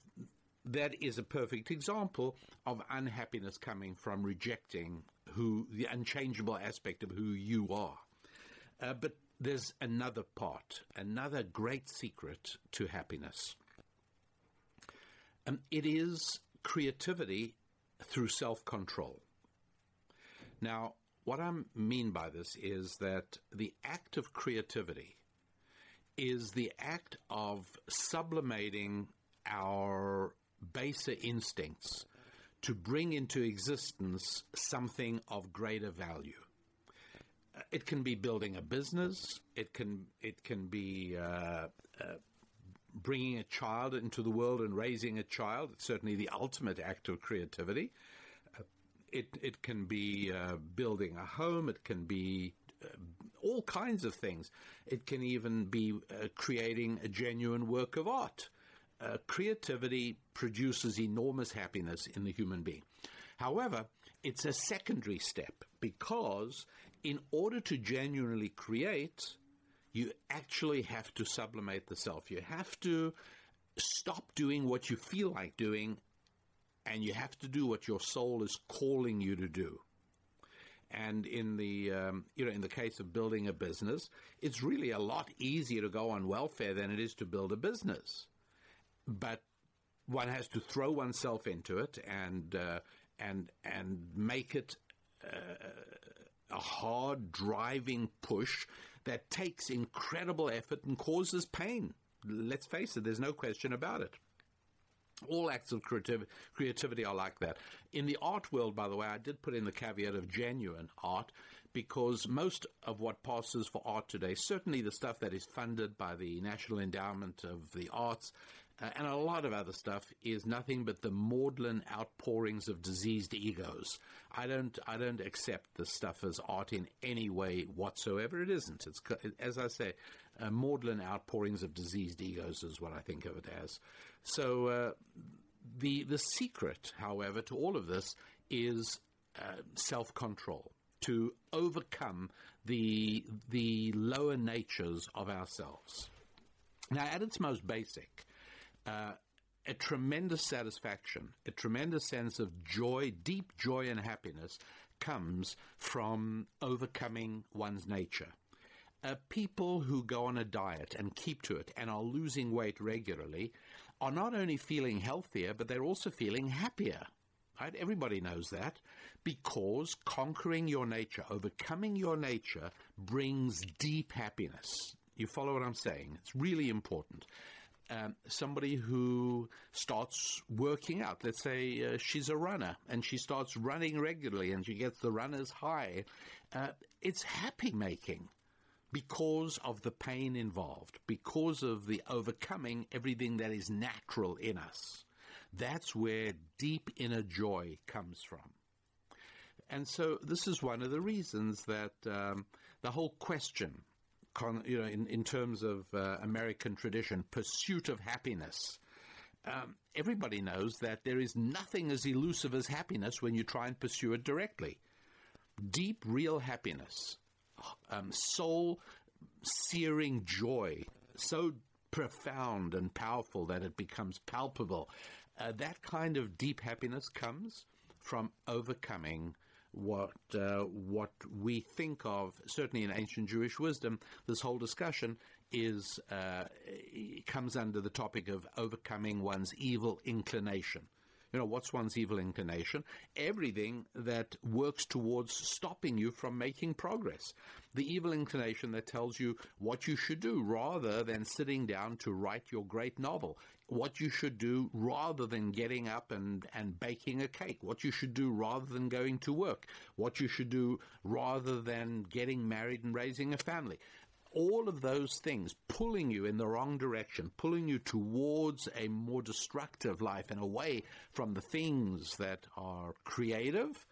that is a perfect example of unhappiness coming from rejecting who the unchangeable aspect of who you are. Uh, but there's another part, another great secret to happiness. Um, it is creativity through self control. Now, what I mean by this is that the act of creativity is the act of sublimating our baser instincts to bring into existence something of greater value. Uh, it can be building a business. It can it can be uh, uh, bringing a child into the world and raising a child. It's certainly the ultimate act of creativity. Uh, it it can be uh, building a home. It can be uh, all kinds of things. It can even be creating a genuine work of art uh, creativity produces enormous happiness in the human being. However, it's a secondary step because in order to genuinely create, you actually have to sublimate the self. You have to stop doing what you feel like doing and you have to do what your soul is calling you to do. And in the um, you know in the case of building a business, it's really a lot easier to go on welfare than it is to build a business. But one has to throw oneself into it and uh, and and make it uh, a hard driving push that takes incredible effort and causes pain. Let's face it, there's no question about it. All acts of creativ- creativity are like that. In the art world, by the way, I did put in the caveat of genuine art because most of what passes for art today, certainly the stuff that is funded by the National Endowment of the Arts, uh, and a lot of other stuff is nothing but the maudlin outpourings of diseased egos. I don't, I don't accept this stuff as art in any way whatsoever. It isn't. It's, as I say, uh, maudlin outpourings of diseased egos is what I think of it as. So uh, the the secret, however, to all of this is uh, self control to overcome the the lower natures of ourselves. Now, at its most basic, uh, a tremendous satisfaction, a tremendous sense of joy, deep joy and happiness comes from overcoming one's nature. Uh, people who go on a diet and keep to it and are losing weight regularly are not only feeling healthier, but they're also feeling happier. Right? Everybody knows that because conquering your nature, overcoming your nature, brings deep happiness. You follow what I'm saying? It's really important. Um, somebody who starts working out, let's say uh, she's a runner and she starts running regularly and she gets the runner's high, uh, it's happy making because of the pain involved, because of the overcoming everything that is natural in us. That's where deep inner joy comes from. And so this is one of the reasons that um, the whole question, con, you know, in, in terms of uh, American tradition, pursuit of happiness, um, everybody knows that there is nothing as elusive as happiness when you try and pursue it directly. Deep, real happiness um, soul searing joy, so profound and powerful that it becomes palpable. Uh, that kind of deep happiness comes from overcoming what uh, what we think of, certainly in ancient Jewish wisdom, this whole discussion is uh, comes under the topic of overcoming one's evil inclination. You know, what's one's evil inclination? Everything that works towards stopping you from making progress. The evil inclination that tells you what you should do rather than sitting down to write your great novel. What you should do rather than getting up and, and baking a cake. What you should do rather than going to work. What you should do rather than getting married and raising a family all of those things pulling you in the wrong direction, pulling you towards a more destructive life and away from the things that are creative,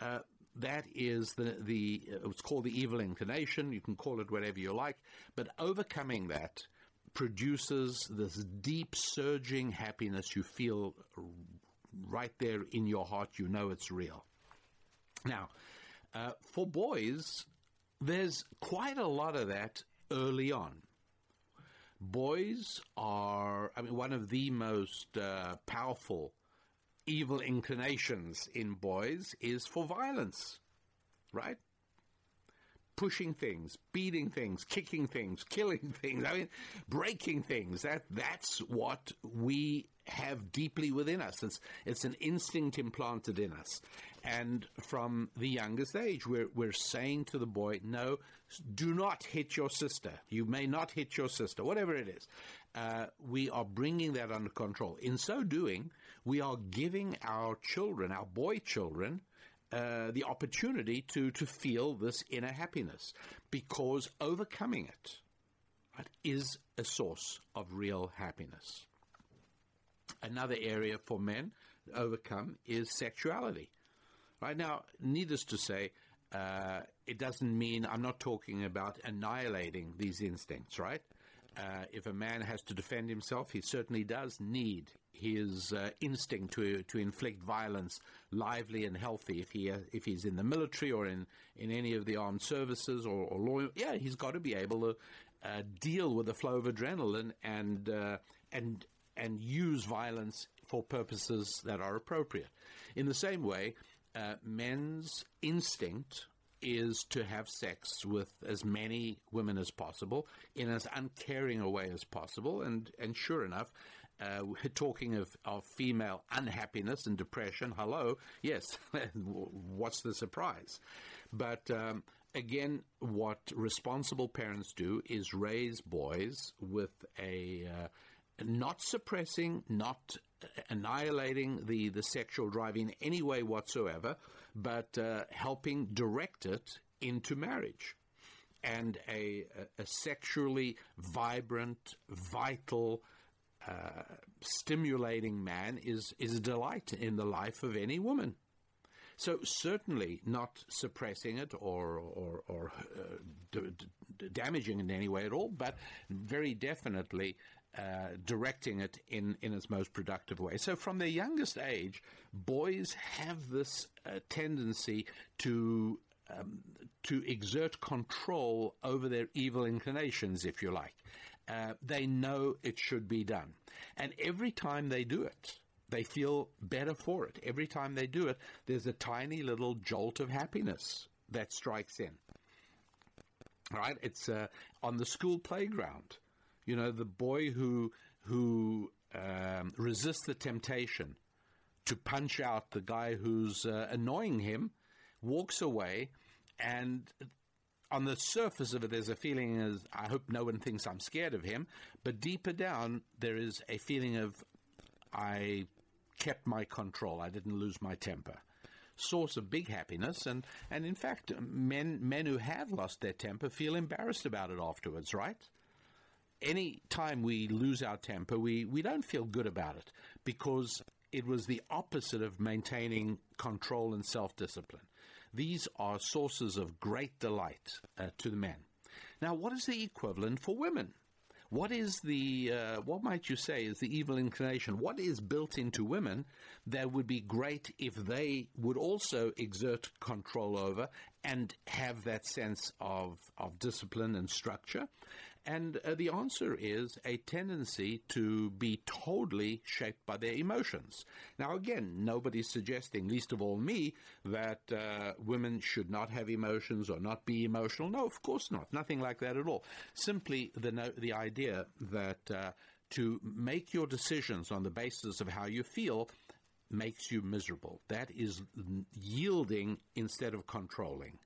uh, that is the, the uh, it's called the evil inclination. You can call it whatever you like, but overcoming that produces this deep surging happiness you feel right there in your heart. You know it's real. Now, uh, for boys, there's quite a lot of that early on. Boys are, I mean, one of the most uh, powerful evil inclinations in boys is for violence, right? Pushing things, beating things, kicking things, killing things, I mean, breaking things. That, that's what we have deeply within us. It's, it's an instinct implanted in us. And from the youngest age, we're, we're saying to the boy, no, do not hit your sister. You may not hit your sister, whatever it is. Uh, we are bringing that under control. In so doing, we are giving our children, our boy children, uh, the opportunity to, to feel this inner happiness because overcoming it right, is a source of real happiness. Another area for men to overcome is sexuality. Right now, needless to say, uh, it doesn't mean I'm not talking about annihilating these instincts, right? Uh, if a man has to defend himself, he certainly does need his uh, instinct to to inflict violence, lively and healthy. If he if he's in the military or in, in any of the armed services or, or law, yeah, he's got to be able to uh, deal with the flow of adrenaline and uh, and and use violence for purposes that are appropriate. In the same way, uh, men's instinct is to have sex with as many women as possible in as uncaring a way as possible. And, and sure enough, Uh, we're talking of, of female unhappiness and depression. Hello, yes, what's the surprise? But um, again, what responsible parents do is raise boys with a uh, not suppressing, not annihilating the, the sexual drive in any way whatsoever, but uh, helping direct it into marriage. And a, a, a sexually vibrant, vital, uh, stimulating man is, is a delight in the life of any woman. So certainly not suppressing it or or, or uh, d- d- damaging in any way at all, but very definitely uh, directing it in, in its most productive way. So from their youngest age, boys have this uh, tendency to um, to exert control over their evil inclinations, if you like. Uh, they know it should be done, and every time they do it, they feel better for it. Every time they do it, there's a tiny little jolt of happiness that strikes in. Right? It's uh, on the school playground. You know, the boy who who um, resists the temptation to punch out the guy who's uh, annoying him walks away, and on the surface of it, there's a feeling as I hope no one thinks I'm scared of him, but deeper down, there is a feeling of I kept my control. I didn't lose my temper. Source of big happiness, and, and in fact, men men who have lost their temper feel embarrassed about it afterwards, right? Any time we lose our temper, we, we don't feel good about it because it was the opposite of maintaining control and self discipline. These are sources of great delight uh, to the men. Now, what is the equivalent for women? What is the, uh, what might you say is the evil inclination? What is built into women that would be great if they would also exert control over and have that sense of, of discipline and structure? And uh, the answer is a tendency to be totally shaped by their emotions. Now, again, nobody's suggesting, least of all me, that uh, women should not have emotions or not be emotional. No, of course not. Nothing like that at all. Simply the, no, the idea that uh, to make your decisions on the basis of how you feel makes you miserable. That is yielding instead of controlling.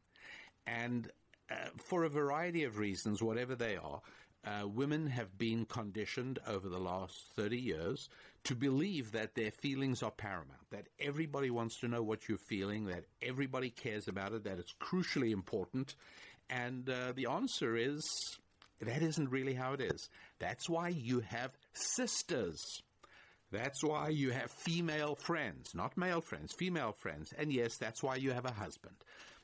And uh, for a variety of reasons, whatever they are, uh, women have been conditioned over the last 30 years to believe that their feelings are paramount, that everybody wants to know what you're feeling, that everybody cares about it, that it's crucially important. And uh, the answer is that isn't really how it is. That's why you have sisters. That's why you have female friends, not male friends, female friends. And yes, that's why you have a husband.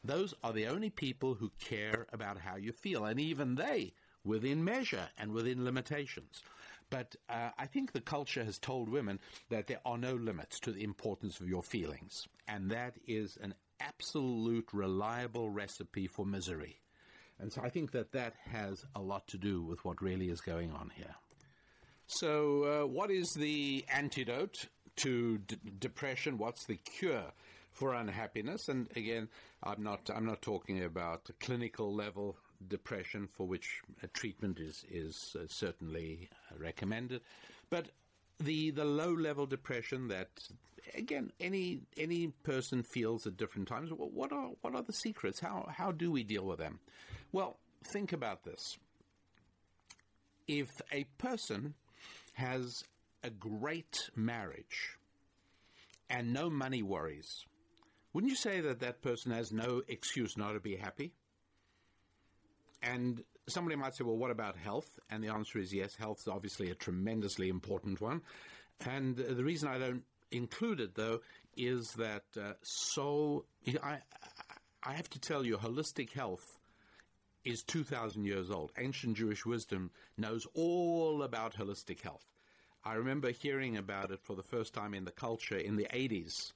Those are the only people who care about how you feel, and even they within measure and within limitations. But uh, I think the culture has told women that there are no limits to the importance of your feelings, and that is an absolute reliable recipe for misery. And so I think that that has a lot to do with what really is going on here. So, uh, what is the antidote to d- depression? What's the cure for unhappiness? And again, I'm not I'm not talking about clinical level depression for which treatment is is uh, certainly recommended, but the the low level depression that again any any person feels at different times. What are what are the secrets? How how do we deal with them? Well, think about this. If a person has a great marriage and no money worries, wouldn't you say that that person has no excuse not to be happy? And somebody might say, well, what about health? And the answer is yes, health is obviously a tremendously important one. And the reason I don't include it, though, is that uh, so I, I have to tell you, holistic health is 2,000 years old. Ancient Jewish wisdom knows all about holistic health. I remember hearing about it for the first time in the culture in the 80s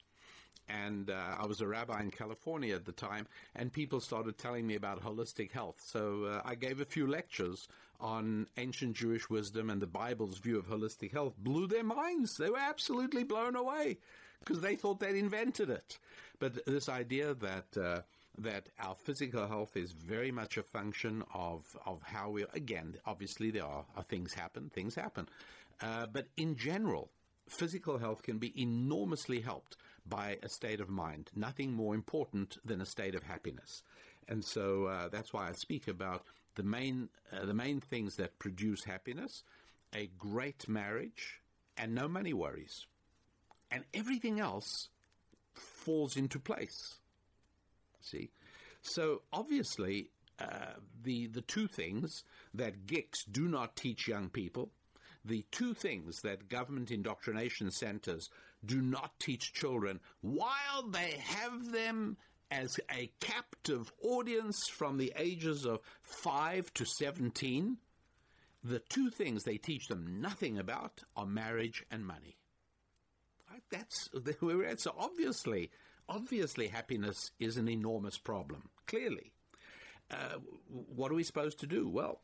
and uh, I was a rabbi in California at the time, and people started telling me about holistic health. So uh, I gave a few lectures on ancient Jewish wisdom and the Bible's view of holistic health. Blew their minds; they were absolutely blown away because they thought they'd invented it. But this idea that uh, that our physical health is very much a function of of how we again obviously there are, are things happen things happen Uh, but in general, physical health can be enormously helped by a state of mind. Nothing more important than a state of happiness. And so uh, that's why I speak about the main, uh, the main things that produce happiness, a great marriage, and no money worries. And everything else falls into place. See? So obviously, uh, the, the two things that GICs do not teach young people, the two things that government indoctrination centers do not teach children while they have them as a captive audience from the ages of 5 to 17, the two things they teach them nothing about are marriage and money. That's where we're at. So obviously, obviously, happiness is an enormous problem. Clearly, uh, what are we supposed to do? Well,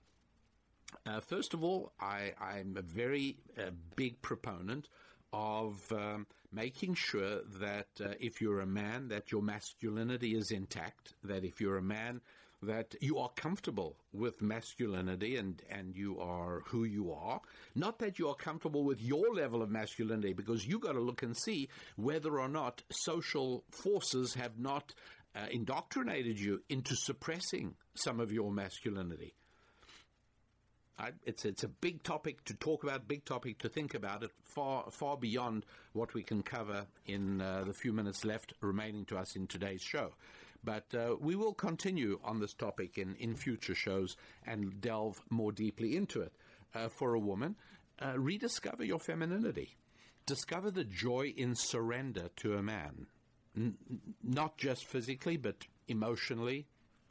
uh, first of all, I, am a very uh, big proponent of um, making sure that uh, if you're a man, that your masculinity is intact. That if you're a man, that you are comfortable with masculinity and, and you are who you are. Not that you are comfortable with your level of masculinity, because you've got to look and see whether or not social forces have not uh, indoctrinated you into suppressing some of your masculinity. I, it's it's a big topic to talk about, big topic to think about. It far far beyond what we can cover in uh, the few minutes left remaining to us in today's show. But uh, we will continue on this topic in, in future shows and delve more deeply into it. Uh, for a woman, uh, rediscover your femininity. Discover the joy in surrender to a man, N- not just physically, but emotionally,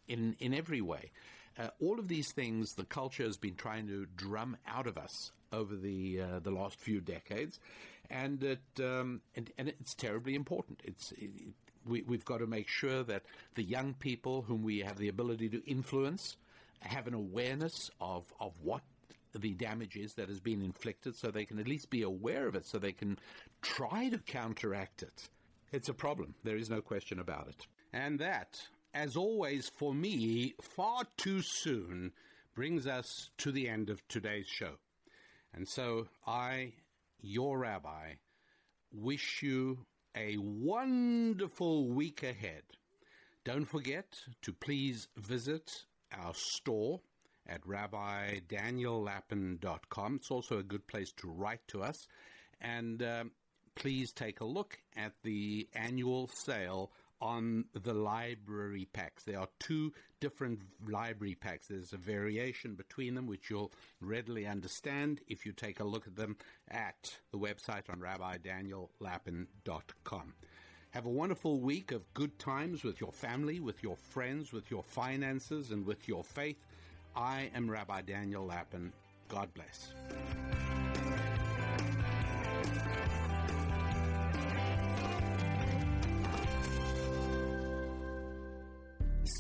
in, in every way. Uh, all of these things the culture has been trying to drum out of us over the uh, the last few decades, and it um, and, and, it's terribly important. It's it, we, we've got to make sure that the young people whom we have the ability to influence have an awareness of, of what the damage is that has been inflicted so they can at least be aware of it so they can try to counteract it. It's a problem. There is no question about it. And that, as always for me, far too soon brings us to the end of today's show. And so I, your rabbi, wish you a wonderful week ahead. Don't forget to please visit our store at rabbidaniellapin.com. It's also a good place to write to us. And um, please take a look at the annual sale on the library packs. There are two different library packs. There's a variation between them, which you'll readily understand if you take a look at them at the website on rabbidaniellapin.com. Have a wonderful week of good times with your family, with your friends, with your finances, and with your faith. I am Rabbi Daniel Lapin. God bless.